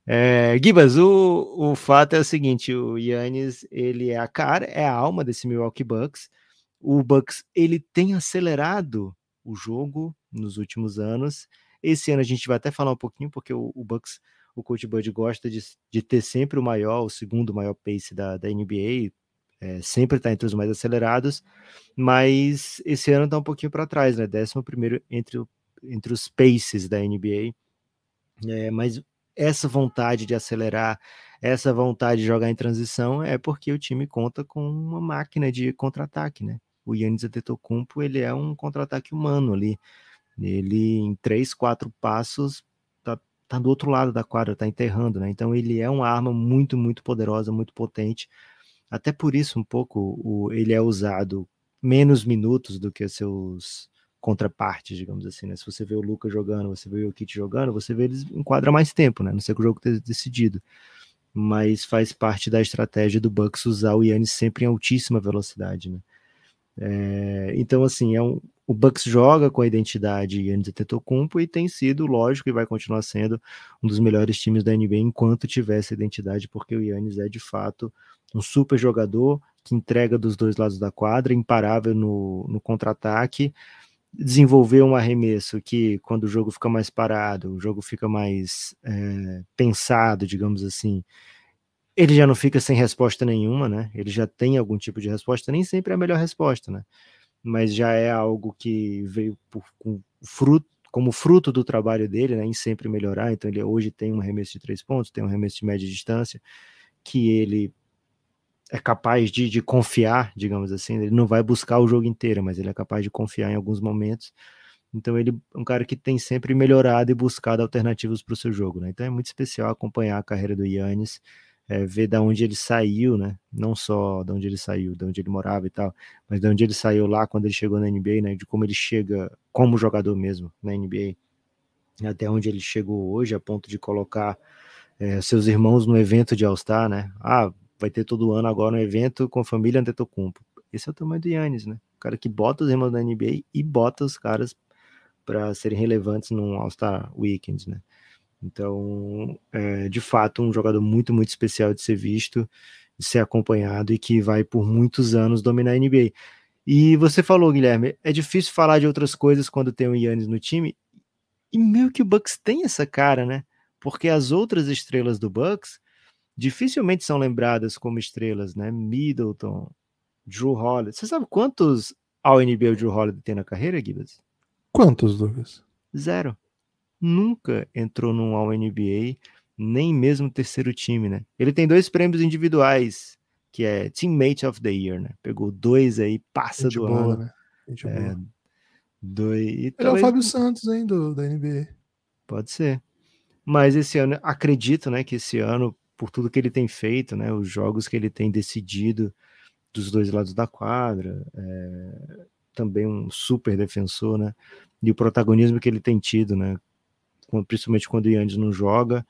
É, Gibas, o, o fato é o seguinte, o Yannis, ele é a cara, é a alma desse Milwaukee Bucks. O Bucks, ele tem acelerado o jogo nos últimos anos. Esse ano a gente vai até falar um pouquinho, porque o, o Bucks, o Coach Bud gosta de, de ter sempre o maior, o segundo maior pace da, da NBA, é, sempre está entre os mais acelerados, mas esse ano está um pouquinho para trás, né? Décimo primeiro entre, entre os paces da NBA. É, mas essa vontade de acelerar, essa vontade de jogar em transição é porque o time conta com uma máquina de contra-ataque, né? O Yannis Antetokounmpo, ele é um contra-ataque humano ali. Ele, em três, quatro passos, tá, tá do outro lado da quadra, tá enterrando, né? Então ele é uma arma muito, muito poderosa, muito potente. Até por isso, um pouco, o, ele é usado menos minutos do que seus contrapartes, digamos assim, né? Se você vê o Lucas jogando, você vê o Kit jogando, você vê eles enquadra mais tempo, né? Não sei que o jogo tenha decidido. Mas faz parte da estratégia do Bucks usar o Yannis sempre em altíssima velocidade, né? É, então, assim, é um, o Bucks joga com a identidade Yannis Antetokounmpo e tem sido, lógico, e vai continuar sendo um dos melhores times da NBA enquanto tiver essa identidade, porque o Yannis é de fato um super jogador que entrega dos dois lados da quadra, imparável no, no contra-ataque, desenvolver um arremesso que, quando o jogo fica mais parado, o jogo fica mais é, pensado, digamos assim, ele já não fica sem resposta nenhuma, né? Ele já tem algum tipo de resposta, nem sempre é a melhor resposta, né? mas já é algo que veio por, com fruto, como fruto do trabalho dele, né, em sempre melhorar. Então, ele hoje tem um arremesso de três pontos, tem um arremesso de média distância, que ele é capaz de, de confiar, digamos assim. Ele não vai buscar o jogo inteiro, mas ele é capaz de confiar em alguns momentos. Então, ele é um cara que tem sempre melhorado e buscado alternativas para o seu jogo. Né? Então, é muito especial acompanhar a carreira do Yannis é, ver da onde ele saiu, né? Não só de onde ele saiu, de onde ele morava e tal, mas de onde ele saiu lá quando ele chegou na NBA, né? De como ele chega como jogador mesmo na NBA, até onde ele chegou hoje, a ponto de colocar é, seus irmãos no evento de All-Star, né? Ah, vai ter todo ano agora um evento com a família Antetokounmpo. Esse é o tamanho do Yannis, né? O cara que bota os irmãos na NBA e bota os caras para serem relevantes num All-Star Weekend, né? Então, é, de fato, um jogador muito, muito especial de ser visto, de ser acompanhado e que vai por muitos anos dominar a NBA. E você falou, Guilherme, é difícil falar de outras coisas quando tem o Yannis no time, e meio que o Bucks tem essa cara, né? Porque as outras estrelas do Bucks dificilmente são lembradas como estrelas, né? Middleton, Drew Holiday. Você sabe quantos ao NBA o Drew Holiday tem na carreira, Gibbs?
Quantos, Lucas?
Zero nunca entrou num All-NBA, nem mesmo terceiro time, né? Ele tem dois prêmios individuais, que é Teammate of the Year, né? Pegou dois aí, passa Gente do boa, ano. Né? Gente é, boa. Dois,
Ele talvez... é o Fábio Santos, hein, do, da NBA.
Pode ser. Mas esse ano, acredito, né, que esse ano, por tudo que ele tem feito, né, os jogos que ele tem decidido dos dois lados da quadra, é, também um super defensor, né, e o protagonismo que ele tem tido, né, principalmente quando o Yannis não joga.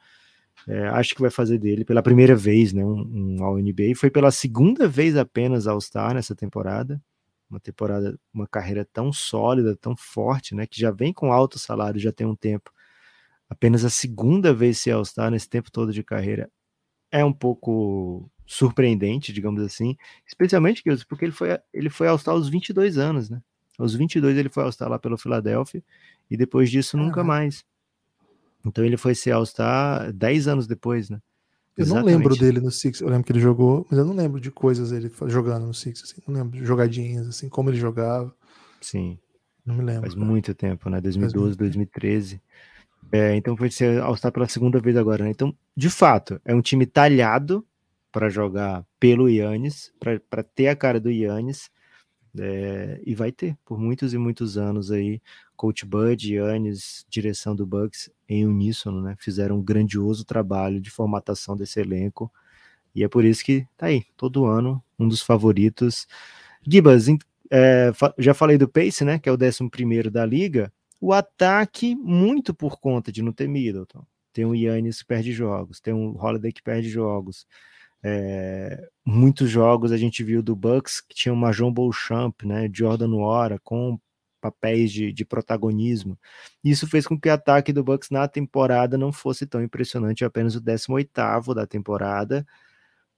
É, acho que vai fazer dele pela primeira vez, né, um, um All-NBA. Foi pela segunda vez apenas All-Star nessa temporada. Uma temporada, uma carreira tão sólida, tão forte, né, que já vem com alto salário já tem um tempo. Apenas a segunda vez ser All-Star nesse tempo todo de carreira é um pouco surpreendente, digamos assim, especialmente porque ele foi, ele foi All-Star aos 22 anos, né? Aos 22 ele foi All-Star lá pelo Philadelphia e depois disso nunca mais. Então ele foi ser All-Star 10 anos depois, né?
Eu Exatamente. não lembro dele no Six, eu lembro que ele jogou, mas eu não lembro de coisas ele jogando no Six, assim, não lembro de jogadinhas, assim, como ele jogava.
Sim.
Não me lembro.
Faz cara. muito tempo, né? 2012, 2013. É, então foi ser All-Star pela segunda vez agora, né? Então, de fato, é um time talhado para jogar pelo Yannis, para ter a cara do Yannis, é, e vai ter por muitos e muitos anos aí. Coach Bud, Yannis, direção do Bucks em uníssono, né? Fizeram um grandioso trabalho de formatação desse elenco. E é por isso que tá aí, todo ano, um dos favoritos. Gibas, é, já falei do Pace, né? Que é o 11 da liga. O ataque, muito por conta de não ter Middleton. Tem o Yannis que perde jogos, tem o Holiday que perde jogos. É, muitos jogos a gente viu do Bucks que tinha uma John Beauchamp, né, Jordan Wara com papéis de, de, protagonismo. Isso fez com que o ataque do Bucks na temporada não fosse tão impressionante, apenas o 18º da temporada.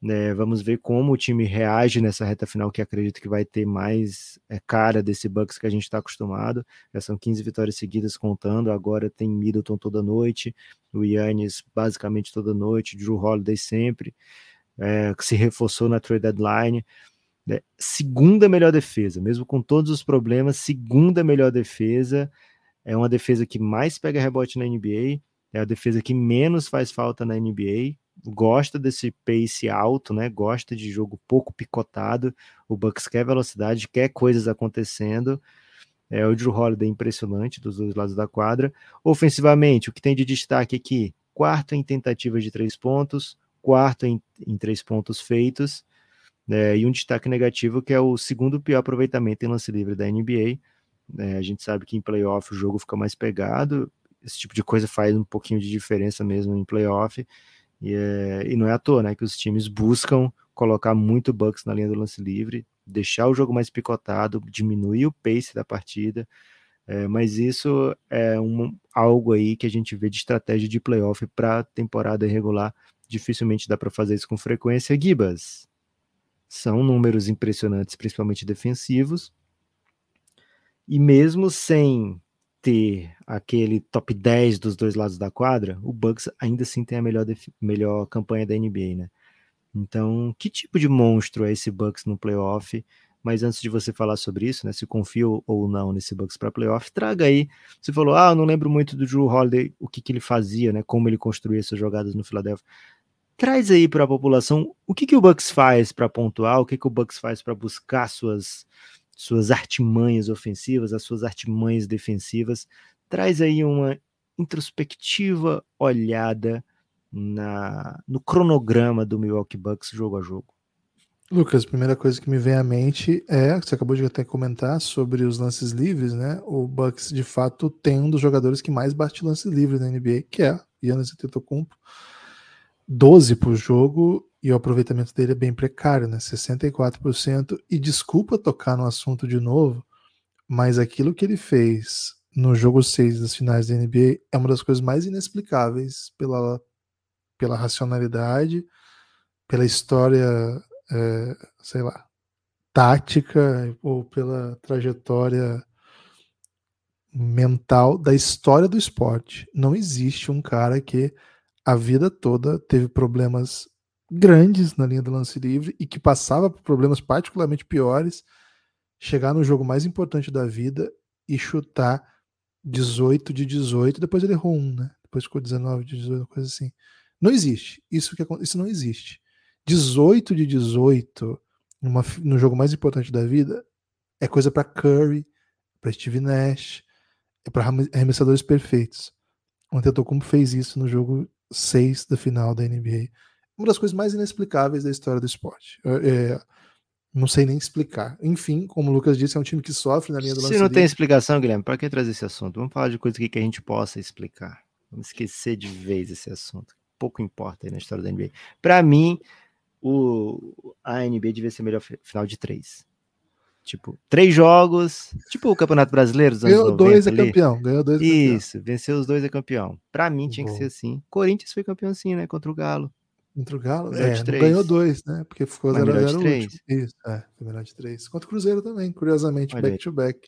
É, vamos ver como o time reage nessa reta final, que acredito que vai ter mais é, cara desse Bucks que a gente está acostumado. Já são 15 vitórias seguidas contando, agora tem Middleton toda noite, o Yannis basicamente toda noite, Drew Holiday sempre é, que se reforçou na trade deadline. Né? Segunda melhor defesa, mesmo com todos os problemas, segunda melhor defesa. É uma defesa que mais pega rebote na NBA, é a defesa que menos faz falta na NBA. Gosta desse pace alto, né? Gosta de jogo pouco picotado. O Bucks quer velocidade, quer coisas acontecendo. É o Drew Holiday impressionante dos dois lados da quadra. Ofensivamente, o que tem de destaque aqui? Quarto em tentativas de três pontos, quarto em, em três pontos feitos, né, e um destaque negativo que é o segundo pior aproveitamento em lance livre da NBA. Né, a gente sabe que em playoff o jogo fica mais pegado, esse tipo de coisa faz um pouquinho de diferença mesmo em playoff, e, é, e não é à toa né, que os times buscam colocar muito Bucks na linha do lance livre, deixar o jogo mais picotado, diminuir o pace da partida. É, mas isso é um, algo aí que a gente vê de estratégia de playoff para temporada regular. Dificilmente dá para fazer isso com frequência. Gibas, são números impressionantes, principalmente defensivos. E mesmo sem ter aquele top 10 dos dois lados da quadra, o Bucks ainda assim tem a melhor, melhor campanha da NBA, né? Então, que tipo de monstro é esse Bucks no playoff? Mas antes de você falar sobre isso, né, se confio ou não nesse Bucks para playoff, traga aí. Você falou, ah, eu não lembro muito do Drew Holiday, o que, que ele fazia, né, como ele construía essas jogadas no Philadelphia. Traz aí para a população o que, que o Bucks faz para pontuar, o que, que o Bucks faz para buscar suas, suas artimanhas ofensivas, as suas artimanhas defensivas. Traz aí uma introspectiva olhada na, no cronograma do Milwaukee Bucks jogo a jogo.
Lucas, a primeira coisa que me vem à mente é, você acabou de até comentar sobre os lances livres, né? O Bucks de fato tem um dos jogadores que mais bate lances livres na NBA, que é Giannis Antetokounmpo. 12 por jogo e o aproveitamento dele é bem precário, né? 64%. E desculpa tocar no assunto de novo, mas aquilo que ele fez no jogo 6 das finais da NBA é uma das coisas mais inexplicáveis pela, pela racionalidade, pela história é, sei lá, tática ou pela trajetória mental da história do esporte. Não existe um cara que a vida toda teve problemas grandes na linha do lance livre e que passava por problemas particularmente piores, chegar no jogo mais importante da vida e chutar 18 de 18, depois ele errou um, né? Depois ficou 19 de 18, coisa assim. Não existe. Isso que isso não existe. 18 de 18 numa, no jogo mais importante da vida é coisa para Curry, para Steve Nash, é para arremessadores perfeitos. O Antetokounmpo fez isso no jogo 6 da final da NBA. Uma das coisas mais inexplicáveis da história do esporte. É, não sei nem explicar. Enfim, como o Lucas disse, é um time que sofre na linha do lance.
Se não tem explicação, Guilherme, para que trazer esse assunto? Vamos falar de coisa que a gente possa explicar. Vamos esquecer de vez esse assunto. Pouco importa aí na história da NBA. Para mim, o, a NBA devia ser melhor final de três. Tipo, três jogos, tipo o Campeonato Brasileiro dos
anos Ganhou dois é campeão, ganhou dois
Isso, campeão. venceu os dois é campeão. Pra mim tinha Bom. que ser assim. Corinthians foi campeão assim, né, contra o Galo.
Contra o Galo? É, ganhou dois, né, porque ficou 0x0 Isso, é, foi melhor de três. Contra o Cruzeiro também, curiosamente, back to back.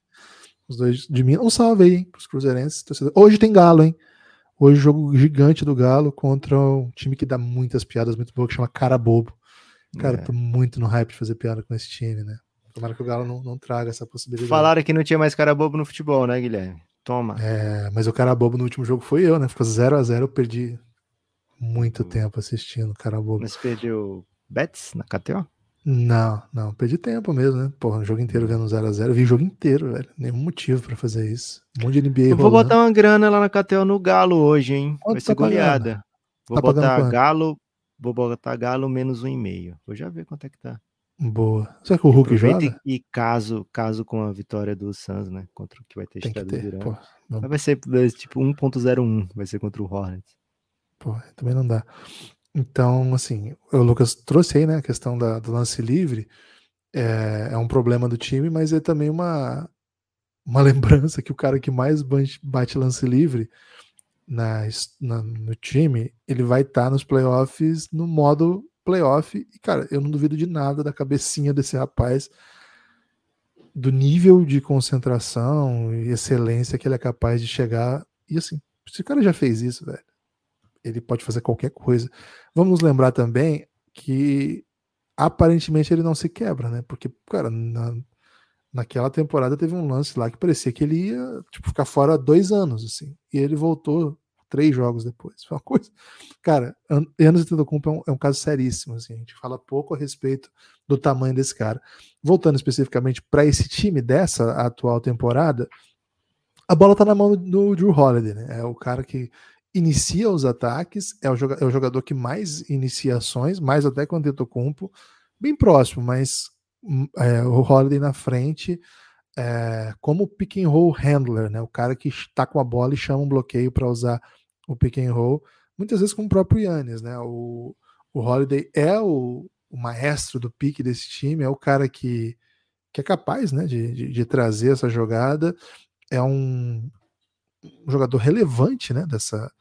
Os dois de mim. Um salve aí, hein, pros cruzeirenses. Torcedores. Hoje tem Galo, hein. Hoje jogo gigante do Galo contra um time que dá muitas piadas muito boas, que chama Cara Bobo. Cara, é. tô muito no hype de fazer piada com esse time, né? Tomara que o Galo não, não traga essa possibilidade.
Falaram que não tinha mais cara bobo no futebol, né, Guilherme? Toma.
É, mas o cara bobo no último jogo foi eu, né? Ficou 0 a 0 eu perdi muito hum. tempo assistindo cara bobo.
Mas perdeu bets na KTO?
Não, não, perdi tempo mesmo, né? Porra, o jogo inteiro vendo 0x0. Eu vi o jogo inteiro, velho. Nenhum motivo pra fazer isso. Um monte de NBA.
Eu vou botar uma grana lá na KTO no Galo hoje, hein? Quanto Vai ser tá goleada. Vou tá botar Galo Vou botar Galo menos um e meio. Vou já ver quanto é que tá.
Boa. Será que o Hulk joga?
E caso, caso com a vitória do Suns, né? Contra o que vai ter
Tem estado Durant.
Vai ser tipo 1.01, vai ser contra o Hornets.
Pô, também não dá. Então, assim, o Lucas trouxe aí, né, a questão da, do lance livre. É, é um problema do time, mas é também uma, uma lembrança que o cara que mais bate lance livre na, na, no time, ele vai estar tá nos playoffs no modo playoff. E, cara, eu não duvido de nada da cabecinha desse rapaz, do nível de concentração e excelência que ele é capaz de chegar. E assim, se o cara já fez isso, velho, ele pode fazer qualquer coisa. Vamos lembrar também que aparentemente ele não se quebra, né? Porque, cara, na, naquela temporada teve um lance lá que parecia que ele ia tipo, ficar fora dois anos, assim. E ele voltou três jogos depois. Foi uma coisa. Cara, Anos de é um, é um caso seríssimo. Assim, a gente fala pouco a respeito do tamanho desse cara. Voltando especificamente para esse time dessa atual temporada, a bola tá na mão do Drew Holiday, né? É o cara que inicia os ataques, é o, jogador, é o jogador que mais iniciações, mais até que o Antetokounmpo, bem próximo, mas hum, é, o Holiday na frente é, como pick and roll handler, né? O cara que está com a bola e chama um bloqueio para usar o pick and roll, muitas vezes com o próprio Yannis, né? O, o Holiday é o, o maestro do pique desse time, é o cara que que é capaz né, de, de, de trazer essa jogada. É um, um jogador relevante né, dessa,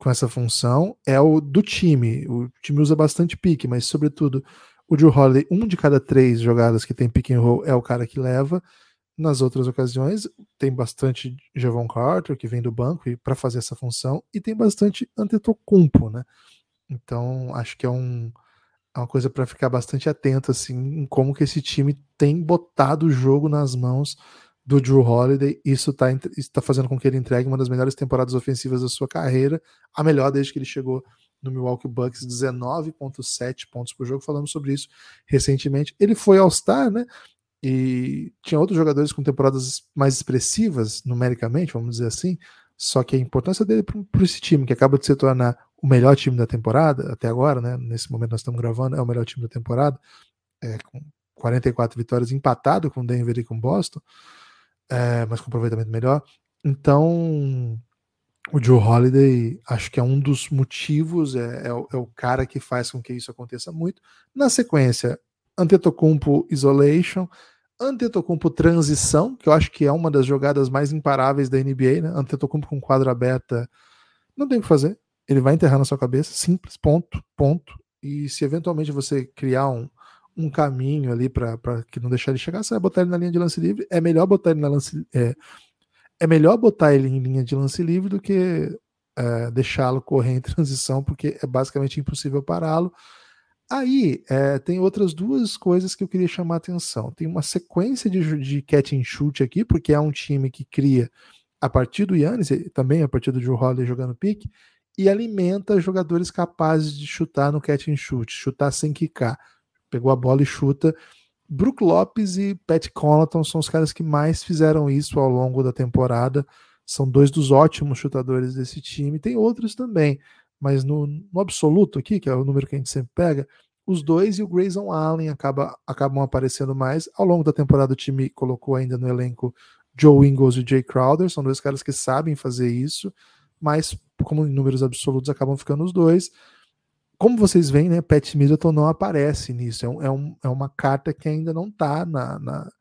com essa função. É o do time. O time usa bastante pique, mas, sobretudo, o Drew Holiday, um de cada três jogadas que tem pick and roll é o cara que leva. Nas outras ocasiões, tem bastante Javon Carter, que vem do banco para fazer essa função, e tem bastante Antetokounmpo, né? Então, acho que é, um, é uma coisa para ficar bastante atento, assim, em como que esse time tem botado o jogo nas mãos do Drew Holiday. Isso está tá fazendo com que ele entregue uma das melhores temporadas ofensivas da sua carreira, a melhor desde que ele chegou no Milwaukee Bucks, 19,7 pontos por jogo. Falamos sobre isso recentemente. Ele foi All-Star, né? E tinha outros jogadores com temporadas mais expressivas, numericamente, vamos dizer assim. Só que a importância dele para esse time, que acaba de se tornar o melhor time da temporada, até agora, né? Nesse momento nós estamos gravando, é o melhor time da temporada, é, com 44 vitórias, empatado com Denver e com Boston, é, mas com aproveitamento melhor. Então, o Joe Holiday, acho que é um dos motivos, é, é, o, é, o, cara que faz com que isso aconteça muito. Na sequência, Antetokounmpo Isolation, Antetokounmpo Transição, que eu acho que é uma das jogadas mais imparáveis da NBA, né? Antetokounmpo com quadra aberta, não tem o que fazer, ele vai enterrar na sua cabeça, simples, ponto, ponto. E se eventualmente você criar um, um caminho ali para que não deixar ele chegar, você vai botar ele na linha de lance livre, é melhor botar ele na lance... É, é melhor botar ele em linha de lance livre do que é, deixá-lo correr em transição, porque é basicamente impossível pará-lo. Aí é, tem outras duas coisas que eu queria chamar a atenção. Tem uma sequência de, de catch and shoot aqui, porque é um time que cria a partir do Yannis, também a partir do Joe Holiday jogando pique, e alimenta jogadores capazes de chutar no catch and shoot, chutar sem quicar. Pegou a bola e chuta Brook Lopes e Pat Connaughton são os caras que mais fizeram isso ao longo da temporada. São dois dos ótimos chutadores desse time. Tem outros também, mas no, no absoluto aqui, que é o número que a gente sempre pega, os dois e o Grayson Allen acaba, acabam aparecendo mais. Ao longo da temporada, o time colocou ainda no elenco Joe Ingles e Jay Crowder, são dois caras que sabem fazer isso, mas como em números absolutos acabam ficando os dois como vocês veem, né, Pat Middleton não aparece nisso. É, um, é, um, é uma carta que ainda não está na, na,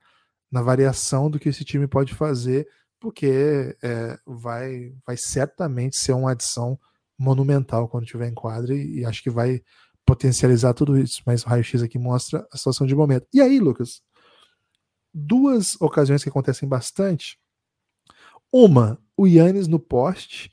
na, variação do que esse time pode fazer, porque é, vai, vai certamente ser uma adição monumental quando tiver em quadra e, e acho que vai potencializar tudo isso. Mas o raio-x aqui mostra a situação de momento. E aí, Lucas? Duas ocasiões que acontecem bastante. Uma, o Yannis no poste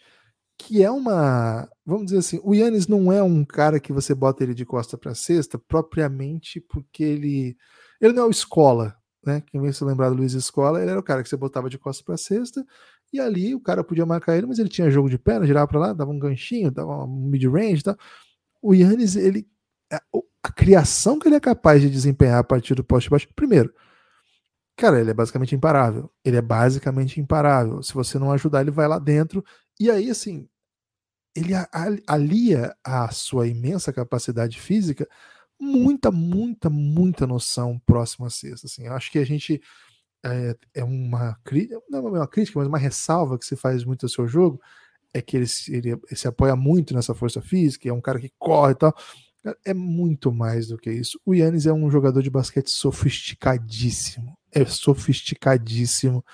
que é uma. Vamos dizer assim, o Yannis não é um cara que você bota ele de costa para cesta propriamente porque ele. Ele não é o escola, né? Quem vem se lembrar do Luiz Escola, ele era o cara que você botava de costa para cesta e ali o cara podia marcar ele, mas ele tinha jogo de perna, girava para lá, dava um ganchinho, dava um mid-range tal. O Yannis, ele. A, a criação que ele é capaz de desempenhar a partir do poste baixo. Primeiro, cara, ele é basicamente imparável. Ele é basicamente imparável. Se você não ajudar, ele vai lá dentro e aí, assim, ele alia a sua imensa capacidade física muita, muita, muita noção próxima à sexta. Assim. Eu acho que a gente é, é uma crítica, não é uma crítica, mas uma ressalva que se faz muito ao seu jogo, é que ele, ele, ele se apoia muito nessa força física, é um cara que corre e tal. É muito mais do que isso. O Yannis é um jogador de basquete sofisticadíssimo. É sofisticadíssimo.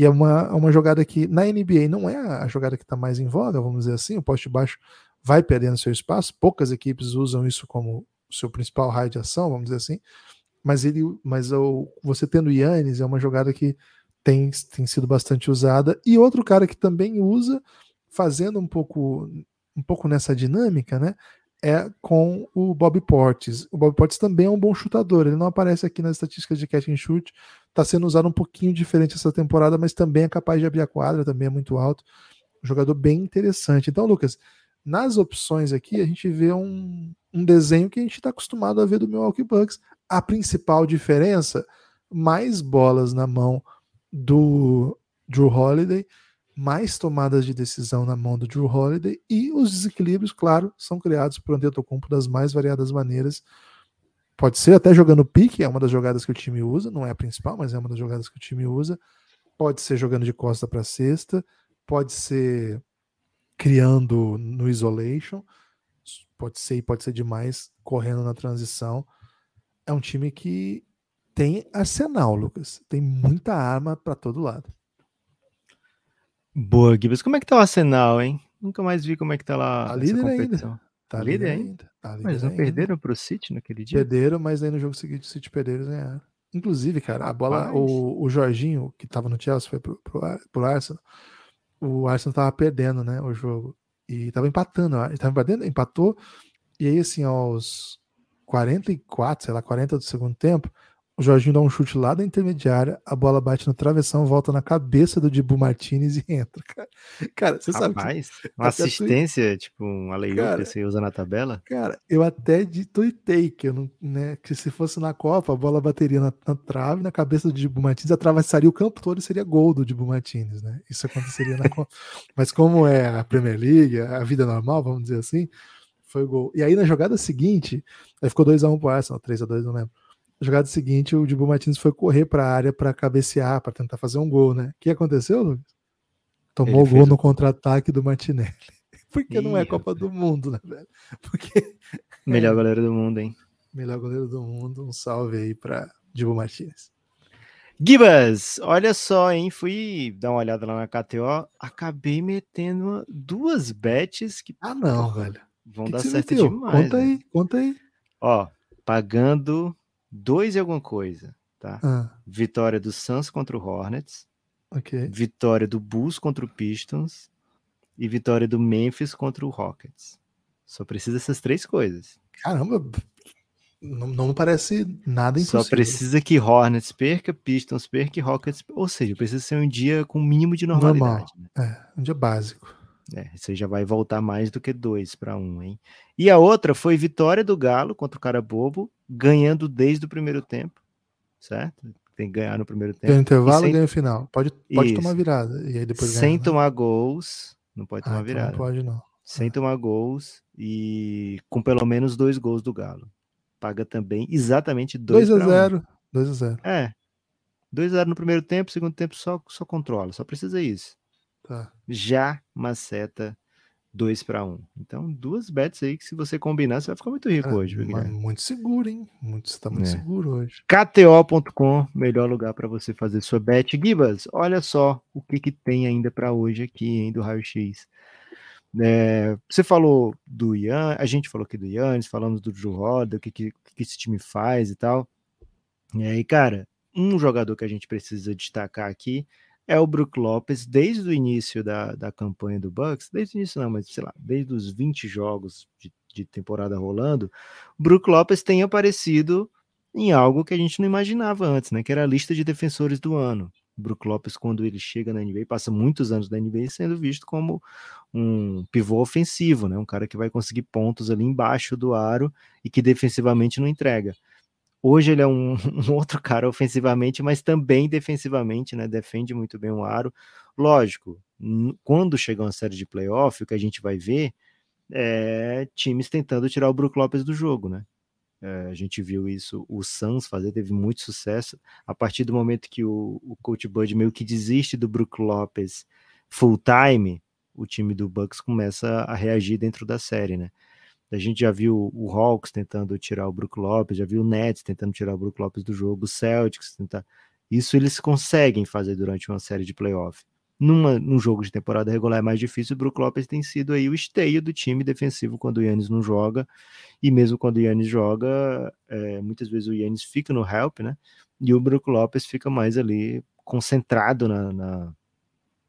E é uma, é uma jogada que na NBA não é a jogada que está mais em voga, vamos dizer assim. O poste baixo vai perdendo seu espaço. Poucas equipes usam isso como seu principal raio de ação, vamos dizer assim. Mas ele, mas o, você tendo Yannis é uma jogada que tem, tem sido bastante usada. E outro cara que também usa, fazendo um pouco um pouco nessa dinâmica, né? É com o Bob Portes. O Bob Portes também é um bom chutador, ele não aparece aqui nas estatísticas de catch and shoot, está sendo usado um pouquinho diferente essa temporada, mas também é capaz de abrir a quadra, também é muito alto. Um jogador bem interessante. Então, Lucas, nas opções aqui a gente vê um, um desenho que a gente está acostumado a ver do Milwaukee Bucks. A principal diferença, mais bolas na mão do Drew Holiday, mais tomadas de decisão na mão do Drew Holiday e os desequilíbrios, claro, são criados por Antetokounmpo das mais variadas maneiras. Pode ser até jogando pique, é uma das jogadas que o time usa, não é a principal, mas é uma das jogadas que o time usa. Pode ser jogando de costa para cesta, pode ser criando no isolation, pode ser e pode ser demais correndo na transição. É um time que tem arsenal, Lucas. Tem muita arma para todo lado.
Boa, Gibbs. Como é que tá o Arsenal, hein? Nunca mais vi como é que tá lá
Tá líder
competição.
ainda. Tá
Líder
líder
ainda?
Tá líder
Mas não
ainda.
perderam pro City naquele dia?
Perderam, mas aí no jogo seguinte o City perderam e ganharam. Inclusive, cara, a bola, o, o Jorginho, que tava no Chelsea, foi pro, pro, pro Arsenal. O Arsenal tava perdendo, né, o jogo. E tava empatando. Ele tava empatando, empatou. E aí, assim, aos 44, sei lá, 40 do segundo tempo, o Jorginho dá um chute lá da intermediária, a bola bate no travessão, volta na cabeça do Dibu Martinez e entra, cara. Cara, você sabe que
Rapaz, uma assistência, tipo um
Cara,
que você usa na tabela?
Cara, eu até de- tuitei que eu não, né, que se fosse na Copa, a bola bateria na, na trave, na cabeça do Dibu Martins, atravessaria o campo todo e seria gol do Dibu Martins, né? Isso aconteceria na Copa. Mas como é a Premier League, a vida normal, vamos dizer assim, foi gol. E aí na jogada seguinte, aí ficou 2x1 pro Arsenal, 3x2, não lembro. Jogada seguinte, o Dibu Martins foi correr para a área para cabecear, para tentar fazer um gol, né? O que aconteceu, Lucas? Tomou
Ele
o gol
fez o-
no contra-ataque do Martinelli. Porque não é
Ih,
Copa do Mundo, né, velho? Porque
Melhor goleiro do mundo, hein?
melhor goleiro do mundo. Um salve aí para Dibu Martins.
Gibas, olha só, hein? Fui dar uma olhada lá na KTO, acabei metendo duas bets que
Ah, não, velho.
vão
Que
dar
que
certo
meteu?
demais.
Conta
né?
aí, conta aí.
Ó, pagando dois e alguma coisa, tá?
Ah,
Vitória do Suns contra o Hornets,
ok.
vitória do Bulls contra o Pistons e vitória do Memphis contra o Rockets. Só precisa dessas três coisas.
Caramba, não, não parece nada impossível.
Só precisa que Hornets perca, Pistons perca e Rockets. Ou seja, precisa ser um dia com o mínimo de normalidade. né?
É, um dia básico.
É, você já vai voltar mais do que dois para um, hein? E a outra foi vitória do Galo contra o cara bobo, ganhando desde o primeiro tempo, certo? Tem que ganhar no primeiro tempo.
Ganha o intervalo
sem-
e ganha o final. Pode, pode
Isso.
tomar virada. E aí depois
sem
ganha, né?
tomar gols, não pode
Ah,
tomar
então
virada.
Não pode, não.
Sem tomar gols e com pelo menos dois gols do Galo. Paga também exatamente 2
2 a
para
0 2 a 0
É. 2 a 0 no primeiro tempo, segundo tempo só, só controla, só precisa isso.
Tá.
Já maceta 2 para 1. Então, duas bets aí que se você combinar, você vai ficar muito rico
Ah,
hoje,
muito seguro, hein? Muito, você tá muito
É.
seguro hoje.
KTO.com, melhor lugar para você fazer sua bet. Gibas, olha só o que, que tem ainda para hoje aqui, hein, do Raio X. É, você falou do Ian, a gente falou aqui do Yannis, falamos do Drew Roda, o que, que, o que esse time faz e tal. E aí, cara, um jogador que a gente precisa destacar aqui é o Brook Lopes, desde o início da, da campanha do Bucks, desde o início não, mas sei lá, desde os 20 jogos de, de temporada rolando, Brook Lopes tem aparecido em algo que a gente não imaginava antes, né? Que era a lista de defensores do ano. Brook Lopes, quando ele chega na NBA, passa muitos anos na NBA sendo visto como um pivô ofensivo, né? Um cara que vai conseguir pontos ali embaixo do aro e que defensivamente não entrega. Hoje ele é um, um outro cara ofensivamente, mas também defensivamente, né? Defende muito bem o aro. Lógico, quando chegar uma série de playoff, o que a gente vai ver é times tentando tirar o Brook Lopes do jogo, né? É, a gente viu isso, o Suns fazer, teve muito sucesso. A partir do momento que o, o Coach Bud meio que desiste do Brook Lopes full time, o time do Bucks começa a reagir dentro da série, né? A gente já viu o Hawks tentando tirar o Brook Lopes, já viu o Nets tentando tirar o Brook Lopes do jogo, o Celtics tentar. Isso eles conseguem fazer durante uma série de playoff. Numa, num jogo de temporada regular é mais difícil, o Brook Lopes tem sido aí o esteio do time defensivo quando o Yannis não joga, e mesmo quando o Yannis joga, é, muitas vezes o Yannis fica no help, né? E o Brook Lopes fica mais ali concentrado na, na,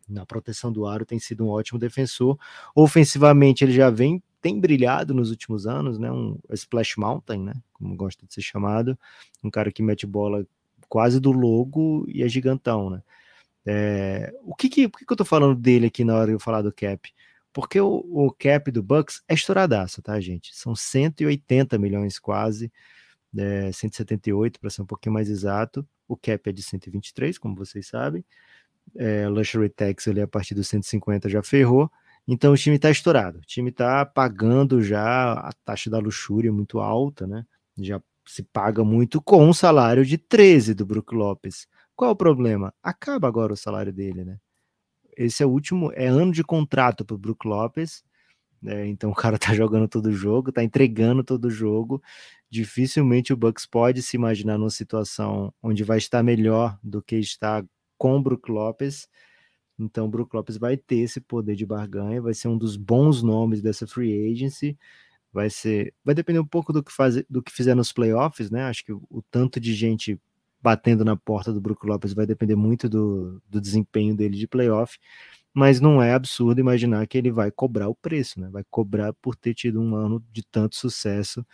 na proteção do aro, tem sido um ótimo defensor. Ofensivamente, ele já vem, tem brilhado nos últimos anos, né? Um Splash Mountain, né? Como gosta de ser chamado, um cara que mete bola quase do logo e é gigantão, né? É, o que que, que que eu tô falando dele aqui na hora de eu falar do cap? Porque o, o cap do Bucks é estouradaço, tá, gente? São 180 milhões quase, é, 178 para ser um pouquinho mais exato. O cap é de 123, como vocês sabem. É, luxury tax ali a partir dos 150 já ferrou. Então o time está estourado. O time está pagando já a taxa da luxúria muito alta, né? Já se paga muito com um salário de 13 do Brook Lopes. Qual é o problema? Acaba agora o salário dele, né? Esse é o último, é ano de contrato para o Brook Lopes. né? Então o cara tá jogando todo o jogo, tá entregando todo o jogo. Dificilmente o Bucks pode se imaginar numa situação onde vai estar melhor do que está com o Brook Lopes. Então o Brook Lopes vai ter esse poder de barganha, vai ser um dos bons nomes dessa free agency. Vai ser, vai depender um pouco do que fazer, do que fizer nos playoffs, né? Acho que o, o tanto de gente batendo na porta do Brook Lopes vai depender muito do, do desempenho dele de playoff mas não é absurdo imaginar que ele vai cobrar o preço, né? Vai cobrar por ter tido um ano de tanto sucesso,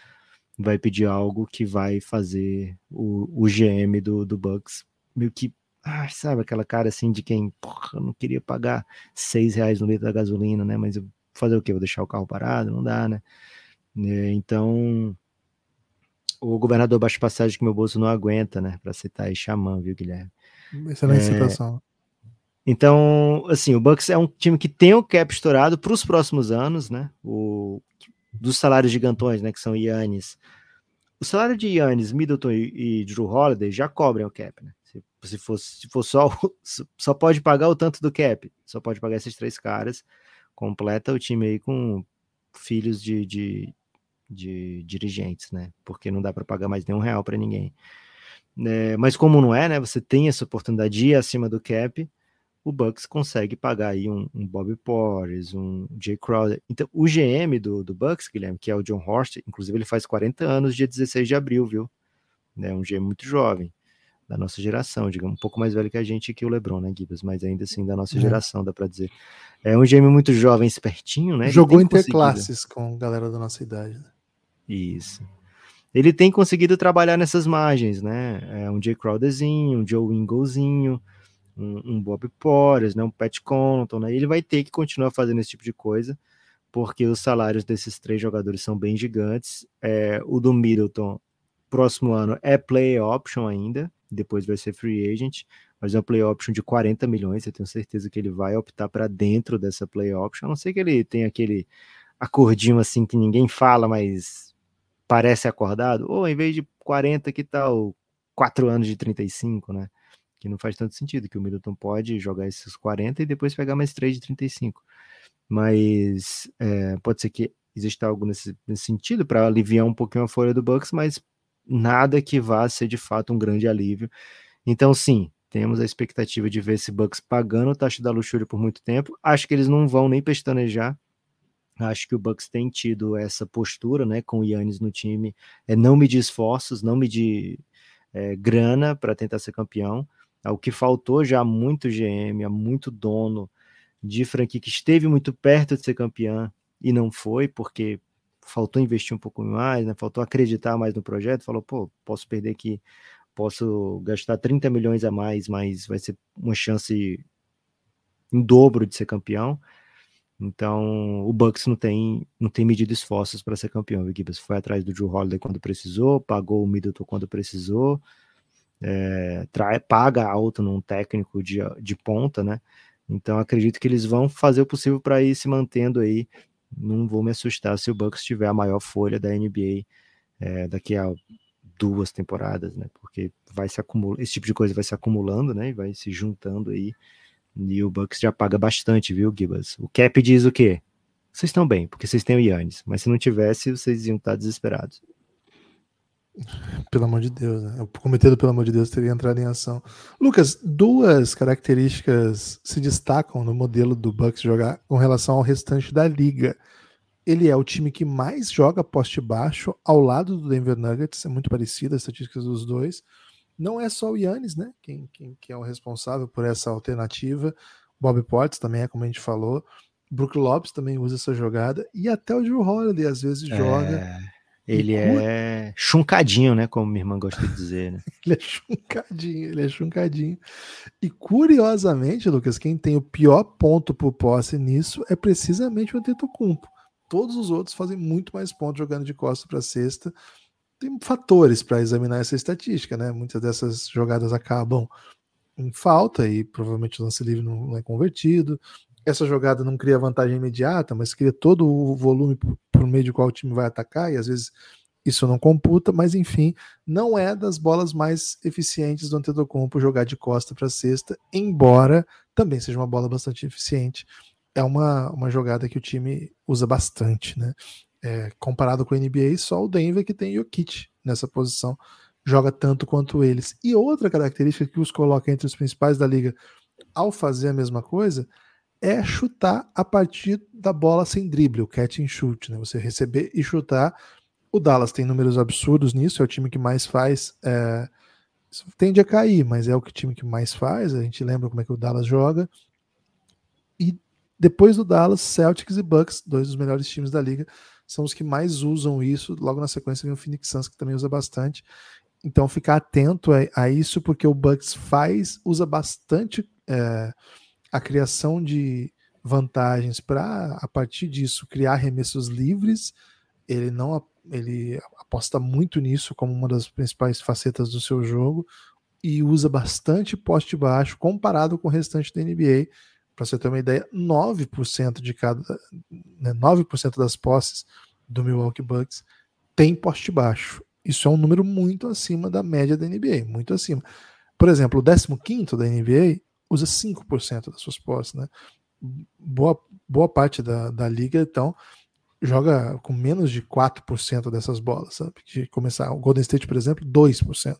vai pedir algo que vai fazer o, o GM do, do Bucks meio que, ah, sabe, aquela cara assim de quem, porra, eu não queria pagar seis reais no litro da gasolina, né? Mas eu fazer o quê? Vou deixar o carro parado? Não dá, né? É, então, o governador Baixo Passagem que meu bolso não aguenta, né? Para citar aí Xamã, viu, Guilherme?
Excelente é, citação.
Então, assim, o Bucks é um time que tem o cap estourado para os próximos anos, né? O, dos salários gigantões, né? Que são Yannis. O salário de Yannis, Middleton e, e Drew Holiday já cobrem o cap, né? Se, se, for, se for só, só pode pagar o tanto do cap, só pode pagar esses três caras. Completa o time aí com filhos de, de, de dirigentes, né? Porque não dá para pagar mais nenhum real para ninguém. É, mas como não é, né? Você tem essa oportunidade de ir acima do cap o Bucks consegue pagar aí um, um Bobby Porres, um Jay Crowder. Então, o GM do, do Bucks, Guilherme, que é o John Horst, inclusive ele faz 40 anos dia 16 de abril, viu? É um GM muito jovem, da nossa geração, digamos, um pouco mais velho que a gente que o LeBron, né, Gibbs? Mas ainda assim da nossa é. geração, dá para dizer. É um GM muito jovem, espertinho, né?
Jogou interclasses com galera da nossa idade. Né?
Isso. Ele tem conseguido trabalhar nessas margens, né? É um Jay Crowderzinho, um Joe Inglezinho, um, um Bob Porras, né, um Pat Connaughton, né, ele vai ter que continuar fazendo esse tipo de coisa, porque os salários desses três jogadores são bem gigantes. É, o do Middleton, próximo ano, é play option ainda, depois vai ser free agent, mas é um play option de 40 milhões, eu tenho certeza que ele vai optar para dentro dessa play option, a não ser que ele tenha aquele acordinho assim que ninguém fala, mas parece acordado, ou em vez de 40, que tal 4 anos de 35, né? que não faz tanto sentido, que o Middleton pode jogar esses 40 e depois pegar mais 3 de 35. Mas é, pode ser que exista algo nesse, nesse sentido para aliviar um pouquinho a folha do Bucks, mas nada que vá ser de fato um grande alívio. Então, sim, temos a expectativa de ver esse Bucks pagando o taxa da luxúria por muito tempo. Acho que eles não vão nem pestanejar. Acho que o Bucks tem tido essa postura, né, com o Yannis no time, é não medir esforços, não medir é, grana para tentar ser campeão. É o que faltou já muito GM, há muito dono de franquia que esteve muito perto de ser campeã e não foi, porque faltou investir um pouco mais, né? faltou acreditar mais no projeto, falou, pô, posso perder aqui, posso gastar 30 milhões a mais, mas vai ser uma chance em dobro de ser campeão. Então, o Bucks não tem, não tem medido esforços para ser campeão. O Gibbs foi atrás do Drew Holiday quando precisou, pagou o Middleton quando precisou, é, trai, paga alto num técnico de, de ponta, né? Então acredito que eles vão fazer o possível para ir se mantendo aí. Não vou me assustar se o Bucks tiver a maior folha da NBA é, daqui a duas temporadas, né? Porque vai se acumular, esse tipo de coisa vai se acumulando, né? E vai se juntando aí. E o Bucks já paga bastante, viu, Gibas? O Cap diz o quê? Vocês estão bem, porque vocês têm o Yannis, mas se não tivesse, vocês iam estar desesperados.
Pelo amor de Deus, né? O cometido, pelo amor de Deus, teria entrado em ação. Lucas, duas características se destacam no modelo do Bucks jogar com relação ao restante da liga. Ele é o time que mais joga poste baixo ao lado do Denver Nuggets, é muito parecida as estatísticas dos dois. Não é só o Yannis, né? Quem, quem, quem é o responsável por essa alternativa. Bob Potts também é, como a gente falou. Brook Lopes também usa essa jogada. E até o Drew Holiday às vezes é... joga
ele é chuncadinho, né? Como minha irmã gosta de dizer, né?
ele é chuncadinho, ele é chuncadinho. E curiosamente, Lucas, quem tem o pior ponto por posse nisso é precisamente o Antetokounmpo. Todos os outros fazem muito mais pontos jogando de costa para cesta. Tem fatores para examinar essa estatística, né? Muitas dessas jogadas acabam em falta e provavelmente o lance livre não é convertido. Essa jogada não cria vantagem imediata, mas cria todo o volume por, meio de qual o time vai atacar, e às vezes isso não computa, mas enfim, não é das bolas mais eficientes do Antetokounmpo jogar de costa para cesta, embora também seja uma bola bastante eficiente. é uma, uma jogada que o time usa bastante, né? É, comparado com a NBA, só o Denver que tem Jokic nessa posição joga tanto quanto eles. E outra característica que os coloca entre os principais da liga ao fazer a mesma coisa é chutar a partir da bola sem drible, o catch and shoot, né? Você receber e chutar. O Dallas tem números absurdos nisso, é o time que mais faz. É, tende a cair, mas é o time que mais faz. A gente lembra como é que o Dallas joga. E depois do Dallas, Celtics e Bucks, dois dos melhores times da liga, são os que mais usam isso. Logo na sequência vem o Phoenix Suns, que também usa bastante. Então ficar atento a, a isso, porque o Bucks faz, usa bastante é, a criação de vantagens para, a partir disso, criar arremessos livres. Ele não ele aposta muito nisso como uma das principais facetas do seu jogo e usa bastante poste baixo comparado com o restante da NBA. Para você ter uma ideia, 9% de cada né, 9% das posses do Milwaukee Bucks tem poste baixo. Isso é um número muito acima da média da NBA, muito acima. Por exemplo, o 15 da NBA usa 5% das suas posses, né? Boa, boa parte da, da liga, então, joga com menos de 4% dessas bolas, sabe? De começar, o Golden State, por exemplo, 2%.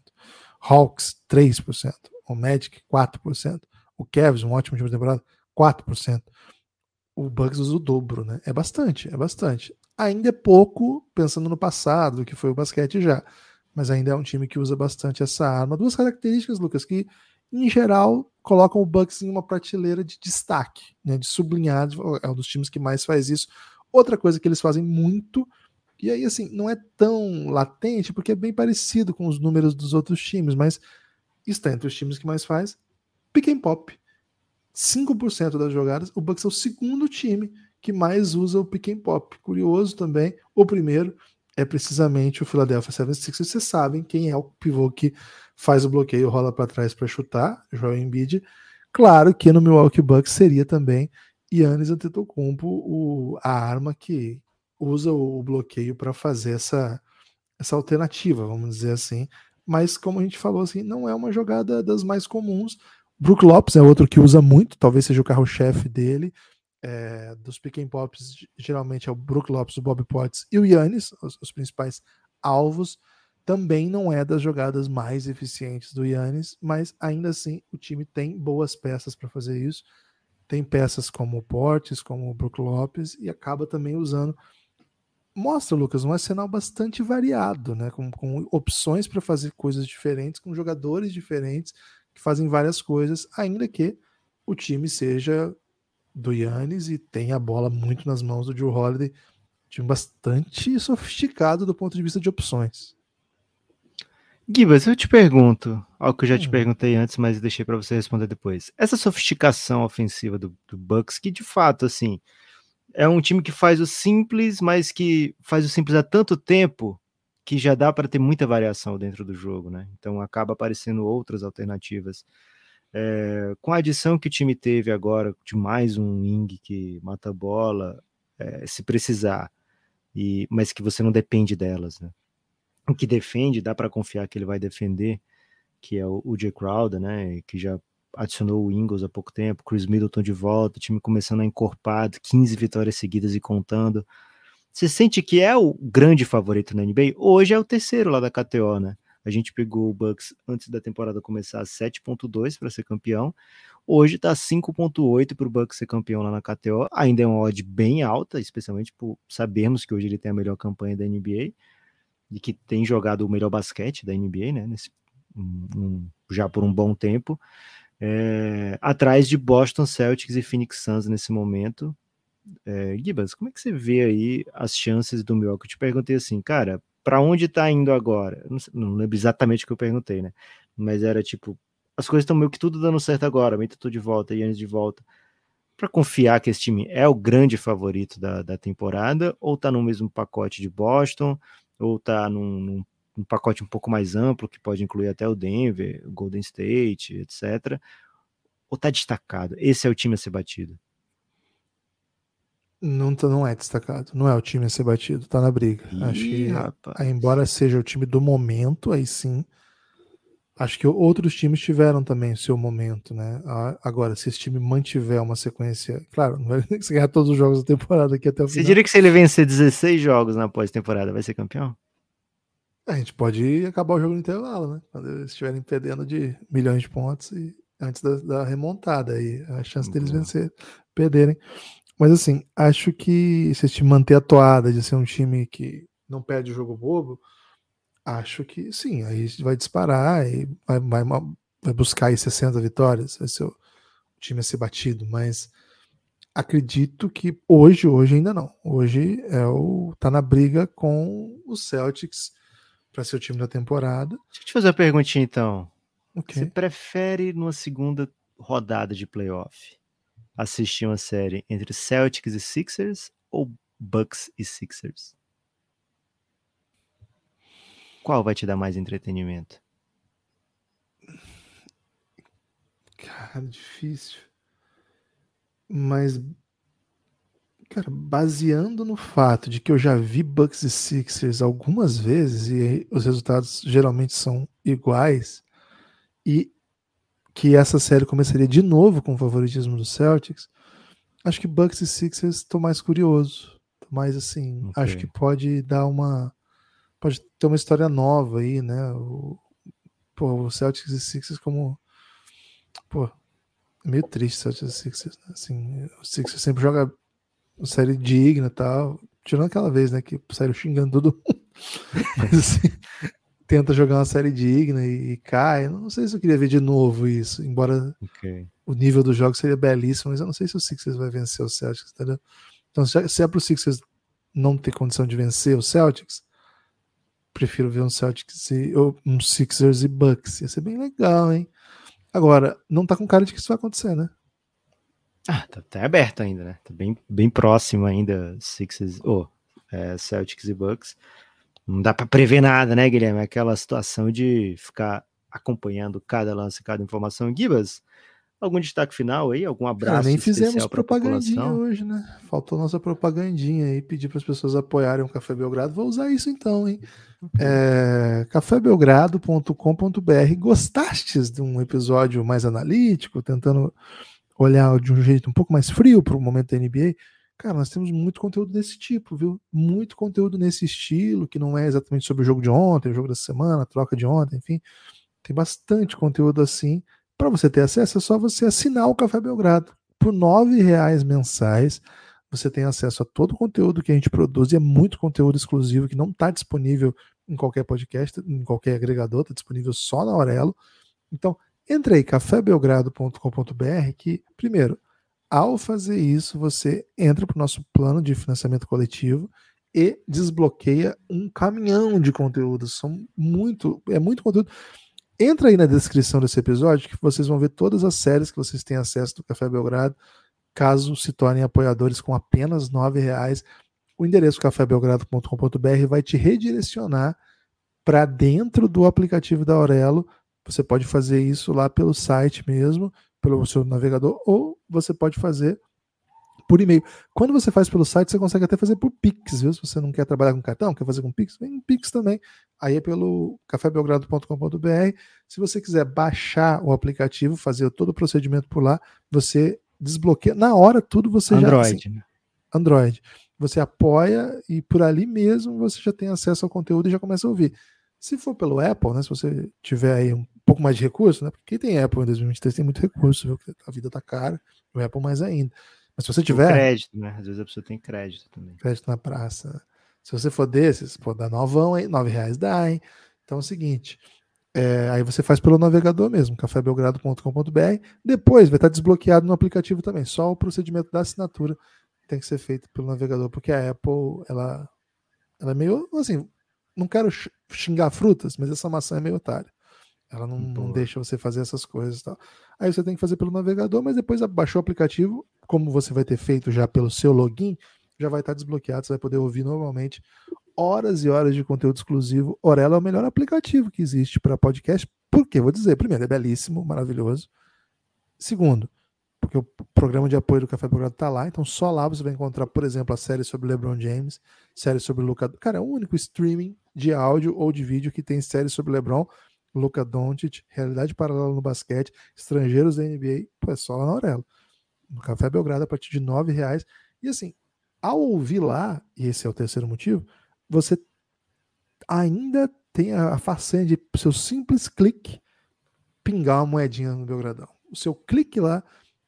Hawks, 3%. O Magic, 4%. O Cavs, um ótimo time de temporada, 4%. O Bucks usa o dobro, né? É bastante, é bastante. Ainda é pouco, pensando no passado, que foi o basquete já. Mas ainda é um time que usa bastante essa arma. Duas características, Lucas, que em geral, colocam o Bucks em uma prateleira de destaque, né, de sublinhar, é um dos times que mais faz isso. Outra coisa que eles fazem muito, e aí assim, não é tão latente, porque é bem parecido com os números dos outros times, mas está entre os times que mais faz, pick and pop. 5% das jogadas, o Bucks é o segundo time que mais usa o pick and pop. Curioso também, o primeiro é precisamente o Philadelphia 76ers. Vocês sabem quem é o pivô que faz o bloqueio, rola para trás para chutar, Joel Embiid. Claro que no Milwaukee Bucks seria também Yannis Antetokounmpo o, a arma que usa o bloqueio para fazer essa, essa alternativa, vamos dizer assim. Mas como a gente falou assim, não é uma jogada das mais comuns. Brook Lopes é outro que usa muito, talvez seja o carro-chefe dele. É, dos pick and pops, geralmente é o Brook Lopes, o Bob Potts e o Yannis, os, os principais alvos também não é das jogadas mais eficientes do Yannis, mas ainda assim o time tem boas peças para fazer isso. Tem peças como o Portes, como o Brook Lopes e acaba também usando. Mostra, Lucas, um arsenal bastante variado, né? com, com opções para fazer coisas diferentes, com jogadores diferentes que fazem várias coisas, ainda que o time seja do Yannis e tenha a bola muito nas mãos do Joe Holiday. Time bastante sofisticado do ponto de vista de opções.
Gibas, eu te pergunto, algo que eu já te hum. perguntei antes, mas deixei para você responder depois. Essa sofisticação ofensiva do, do, Bucks, que de fato, assim, é um time que faz o simples, mas que faz o simples há tanto tempo que já dá para ter muita variação dentro do jogo, né? Então acaba aparecendo outras alternativas. É, com a adição que o time teve agora de mais um wing que mata a bola, é, se precisar, e, mas que você não depende delas, né? Que defende, dá para confiar que ele vai defender, que é o, o Jay Crowder, né, que já adicionou o Ingles há pouco tempo, Chris Middleton de volta, time começando a encorpar, 15 vitórias seguidas e contando. Você sente que é o grande favorito na NBA? Hoje é o terceiro lá da KTO, né? A gente pegou o Bucks antes da temporada começar 7.2 para ser campeão. Hoje tá 5.8 para o Bucks ser campeão lá na KTO. Ainda é uma odd bem alta, especialmente por sabermos que hoje ele tem a melhor campanha da NBA e que tem jogado o melhor basquete da NBA, né? Nesse, um, já por um bom tempo. É, atrás de Boston Celtics e Phoenix Suns nesse momento. É, Gibas, como é que você vê aí as chances do Milwaukee? Eu te perguntei assim, cara, para onde tá indo agora? Não, não, lembro exatamente o que eu perguntei, né? Mas era tipo, as coisas estão meio que tudo dando certo agora, meio tudo de volta, antes de volta. Para confiar que esse time é o grande favorito da, da temporada, ou tá no mesmo pacote de Boston, ou está num, num, num, pacote um pouco mais amplo, que pode incluir até o Denver, o Golden State, etc. Ou está destacado? Esse é o time a ser batido?
Não, tá, não é destacado, não é o time a ser batido, tá na briga. Ih, Acho que, rapaz. embora seja o time do momento, aí sim, Acho que outros times tiveram também o seu momento, né? Agora, se esse time mantiver uma sequência, claro, não vai ganhar todos os jogos da temporada aqui até o
Você
final.
Você diria que se ele vencer 16 jogos na pós-temporada, vai ser campeão?
A gente pode acabar o jogo no intervalo, né? Quando eles estiverem perdendo de milhões de pontos e antes da, da remontada aí, a chance deles vencer, perderem. Mas assim, acho que se esse time manter a toada de ser um time que não perde o jogo bobo, acho que sim, aí vai disparar e vai, vai, vai buscar aí 60 vitórias, vai ser o time a ser batido, mas acredito que hoje, hoje ainda não. Hoje é o tá na briga com os Celtics para ser o time da temporada.
Deixa eu te fazer uma perguntinha então.
Okay.
Você prefere numa segunda rodada de playoff assistir uma série entre Celtics e Sixers ou Bucks e Sixers? Qual vai te dar mais entretenimento?
Cara, difícil. Mas Cara, baseando no fato de que eu já vi Bucks e Sixers algumas vezes e os resultados geralmente são iguais, e que essa série começaria de novo com o favoritismo do Celtics, acho que Bucks e Sixers estou mais curioso. Mais assim, okay. acho que pode dar uma. Pode ter uma história nova aí, né? O, pô, o Celtics e Sixers como. Pô, é meio triste Celtics e Sixers. Né? Assim, o Sixers sempre joga série digna e tal. Tirando aquela vez, né, que saiu xingando todo mundo. Mas assim, tenta jogar uma série digna e, e, cai. Não sei se eu queria ver de novo isso, embora
okay.
o nível do jogo seria belíssimo, mas eu não sei se o Sixers vai vencer o Celtics, entendeu? Então, se é pro Sixers não ter condição de vencer o Celtics, prefiro ver um Celtics e, ou um Sixers e Bucks. Ia ser bem legal, hein? Agora, não tá com cara de que isso vai acontecer, né?
Ah, tá até aberto ainda, né? Tá bem, bem próximo ainda, Sixers, oh, é, Celtics e Bucks. Não dá para prever nada, né, Guilherme? Aquela situação de ficar acompanhando cada lance, cada informação. Gibas, algum destaque final aí? Algum abraço?
É, nem fizemos propagandinha hoje, né? Faltou nossa propagandinha aí, pedir para as pessoas apoiarem o Café Belgrado. Vou usar isso então, hein? É, cafébelgrado.com.br. Gostastes de um episódio mais analítico, tentando olhar de um jeito um pouco mais frio para o momento da NBA, cara, nós temos muito conteúdo desse tipo, viu? Muito conteúdo nesse estilo, que não é exatamente sobre o jogo de ontem, o jogo da semana, a troca de ontem, enfim. Tem bastante conteúdo assim. Para você ter acesso, é só você assinar o Café Belgrado. Por R$ reais mensais, você tem acesso a todo o conteúdo que a gente produz e é muito conteúdo exclusivo que não está disponível em qualquer podcast, em qualquer agregador, está disponível só na Aurelo. Então, entre aí, cafébelgrado.com.br, que, primeiro, ao fazer isso, você entra para o nosso plano de financiamento coletivo e desbloqueia um caminhão de conteúdos. São muito, é muito conteúdo. Entra aí na descrição desse episódio que vocês vão ver todas as séries que vocês têm acesso do Café Belgrado, caso se tornem apoiadores com apenas R$ reais. O endereço cafébelgrado.com.br vai te redirecionar para dentro do aplicativo da Aurelo você pode fazer isso lá pelo site mesmo, pelo seu navegador, ou você pode fazer por e-mail. Quando você faz pelo site, você consegue até fazer por Pix, viu? Se você não quer trabalhar com cartão, quer fazer com Pix, vem Pix também. Aí é pelo cafébelgrado.com.br. Se você quiser baixar o aplicativo, fazer todo o procedimento por lá, você desbloqueia. Na hora, tudo você
Android,
já. Assim, né? Android. Você apoia e por ali mesmo você já tem acesso ao conteúdo e já começa a ouvir. Se for pelo Apple, né? Se você tiver aí um pouco mais de recurso, né? Porque quem tem Apple em 2023 tem muito recurso, viu? A vida tá cara, o Apple mais ainda. Mas se você tiver.
crédito, né? Às vezes a pessoa tem crédito também.
Crédito na praça. Se você for desses, pode dar novão aí, nove reais dá, hein? Então é o seguinte. É, aí você faz pelo navegador mesmo, cafébelgrado.com.br. Depois vai estar desbloqueado no aplicativo também. Só o procedimento da assinatura tem que ser feito pelo navegador, porque a Apple, ela, ela é meio assim. Não quero xingar frutas, mas essa maçã é meio otária. Ela não, não, deixa você fazer essas coisas. Tal. Aí você tem que fazer pelo navegador, mas depois baixou o aplicativo, como você vai ter feito já pelo seu login, já vai estar desbloqueado, você vai poder ouvir normalmente horas e horas de conteúdo exclusivo. Orelo é o melhor aplicativo que existe para podcast. Por quê? Vou dizer, primeiro, é belíssimo, maravilhoso. Segundo, porque o programa de apoio do Café Belgrado está lá, então só lá você vai encontrar, por exemplo, a série sobre LeBron James, série sobre Luca. Cara, é o único streaming de áudio ou de vídeo que tem série sobre LeBron Luca Doncic, realidade paralela no basquete, estrangeiros da NBA, pô, é só lá na Aurelo. No Café Belgrado a partir de nove reais. E assim, ao ouvir lá, e esse é o terceiro motivo, você ainda tem a façanha de seu simples clique pingar uma moedinha no Belgradão. O seu clique lá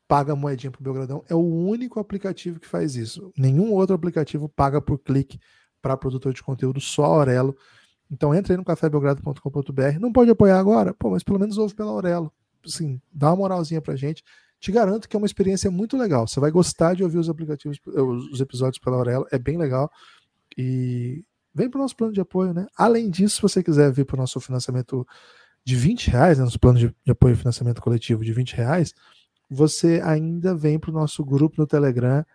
paga a moedinha para o Belgradão. É o único aplicativo que faz isso. Nenhum outro aplicativo paga por clique para produtor de conteúdo, só Aurelo. Então entra aí no cafébelgrado.com.br. Não pode apoiar agora? Pô, mas pelo menos ouve pela Aurelo. Assim, dá uma moralzinha pra gente. Te garanto que é uma experiência muito legal. Você vai gostar de ouvir os aplicativos, os episódios pela Aurelo. É bem legal. E vem para o nosso plano de apoio, né? Além disso, se você quiser vir para o nosso financiamento de 20 reais, né, nosso plano de, de apoio e financiamento coletivo de 20 reais, você ainda vem para o nosso grupo no Telegram.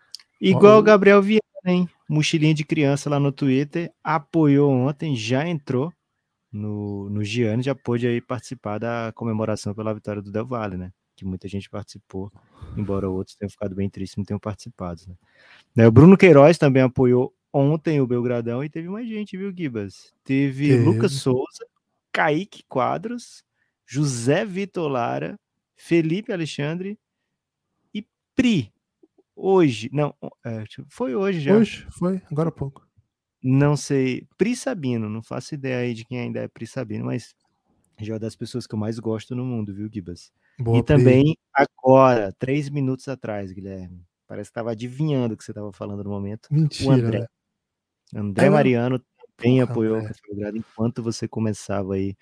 Igual o Gabriel Viana, hein? Mochilinha de criança lá no Twitter, apoiou ontem, já entrou no, no Giano, já pôde aí participar da comemoração pela vitória do Del Valle, né? Que muita gente participou, embora outros tenham ficado bem tristes não tenham participado. Né? né? O Bruno Queiroz também apoiou ontem o Belgradão e teve mais gente, viu, Gibas? Teve, teve. Lucas Souza, Kaique Quadros, José Vitor Lara, Felipe Alexandre, Pri, hoje, não, é, foi hoje já.
Hoje, foi, agora há pouco.
Não sei, Pri Sabino, não faço ideia aí de quem ainda é Pri Sabino, mas já é uma das pessoas que eu mais gosto no mundo, viu, Gibas? Boa, e Pri. também agora, três minutos atrás, Guilherme, parece que estava adivinhando o que você estava falando no momento.
Mentira.
O André. Né? André é, Mariano também Porra, apoiou o Café Belgrado enquanto você começava aí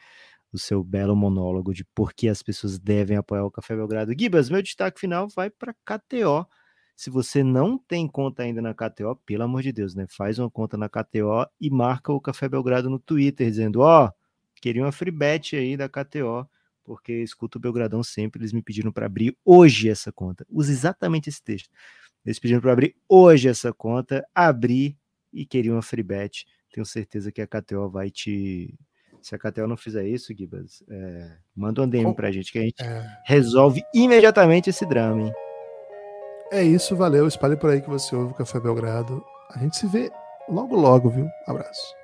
o seu belo monólogo de por que as pessoas devem apoiar o Café Belgrado. Gibas, meu destaque final vai para KTO. Se você não tem conta ainda na KTO, pelo amor de Deus, né? Faz uma conta na KTO e marca o Café Belgrado no Twitter, dizendo: Ó, oh, queria uma free bet aí da KTO, porque escuto o Belgradão sempre. Eles me pediram para abrir hoje essa conta. Use exatamente esse texto. Eles pediram para abrir hoje essa conta, abrir e queria uma free bet. Tenho certeza que a KTO vai te se a KTO não fizer isso, Gibas, é, manda um DM pra gente que a gente é... resolve imediatamente esse drama, hein?
É isso, valeu. Espalhe por aí que você ouve o Café Belgrado. A gente se vê logo, logo, viu? Abraço.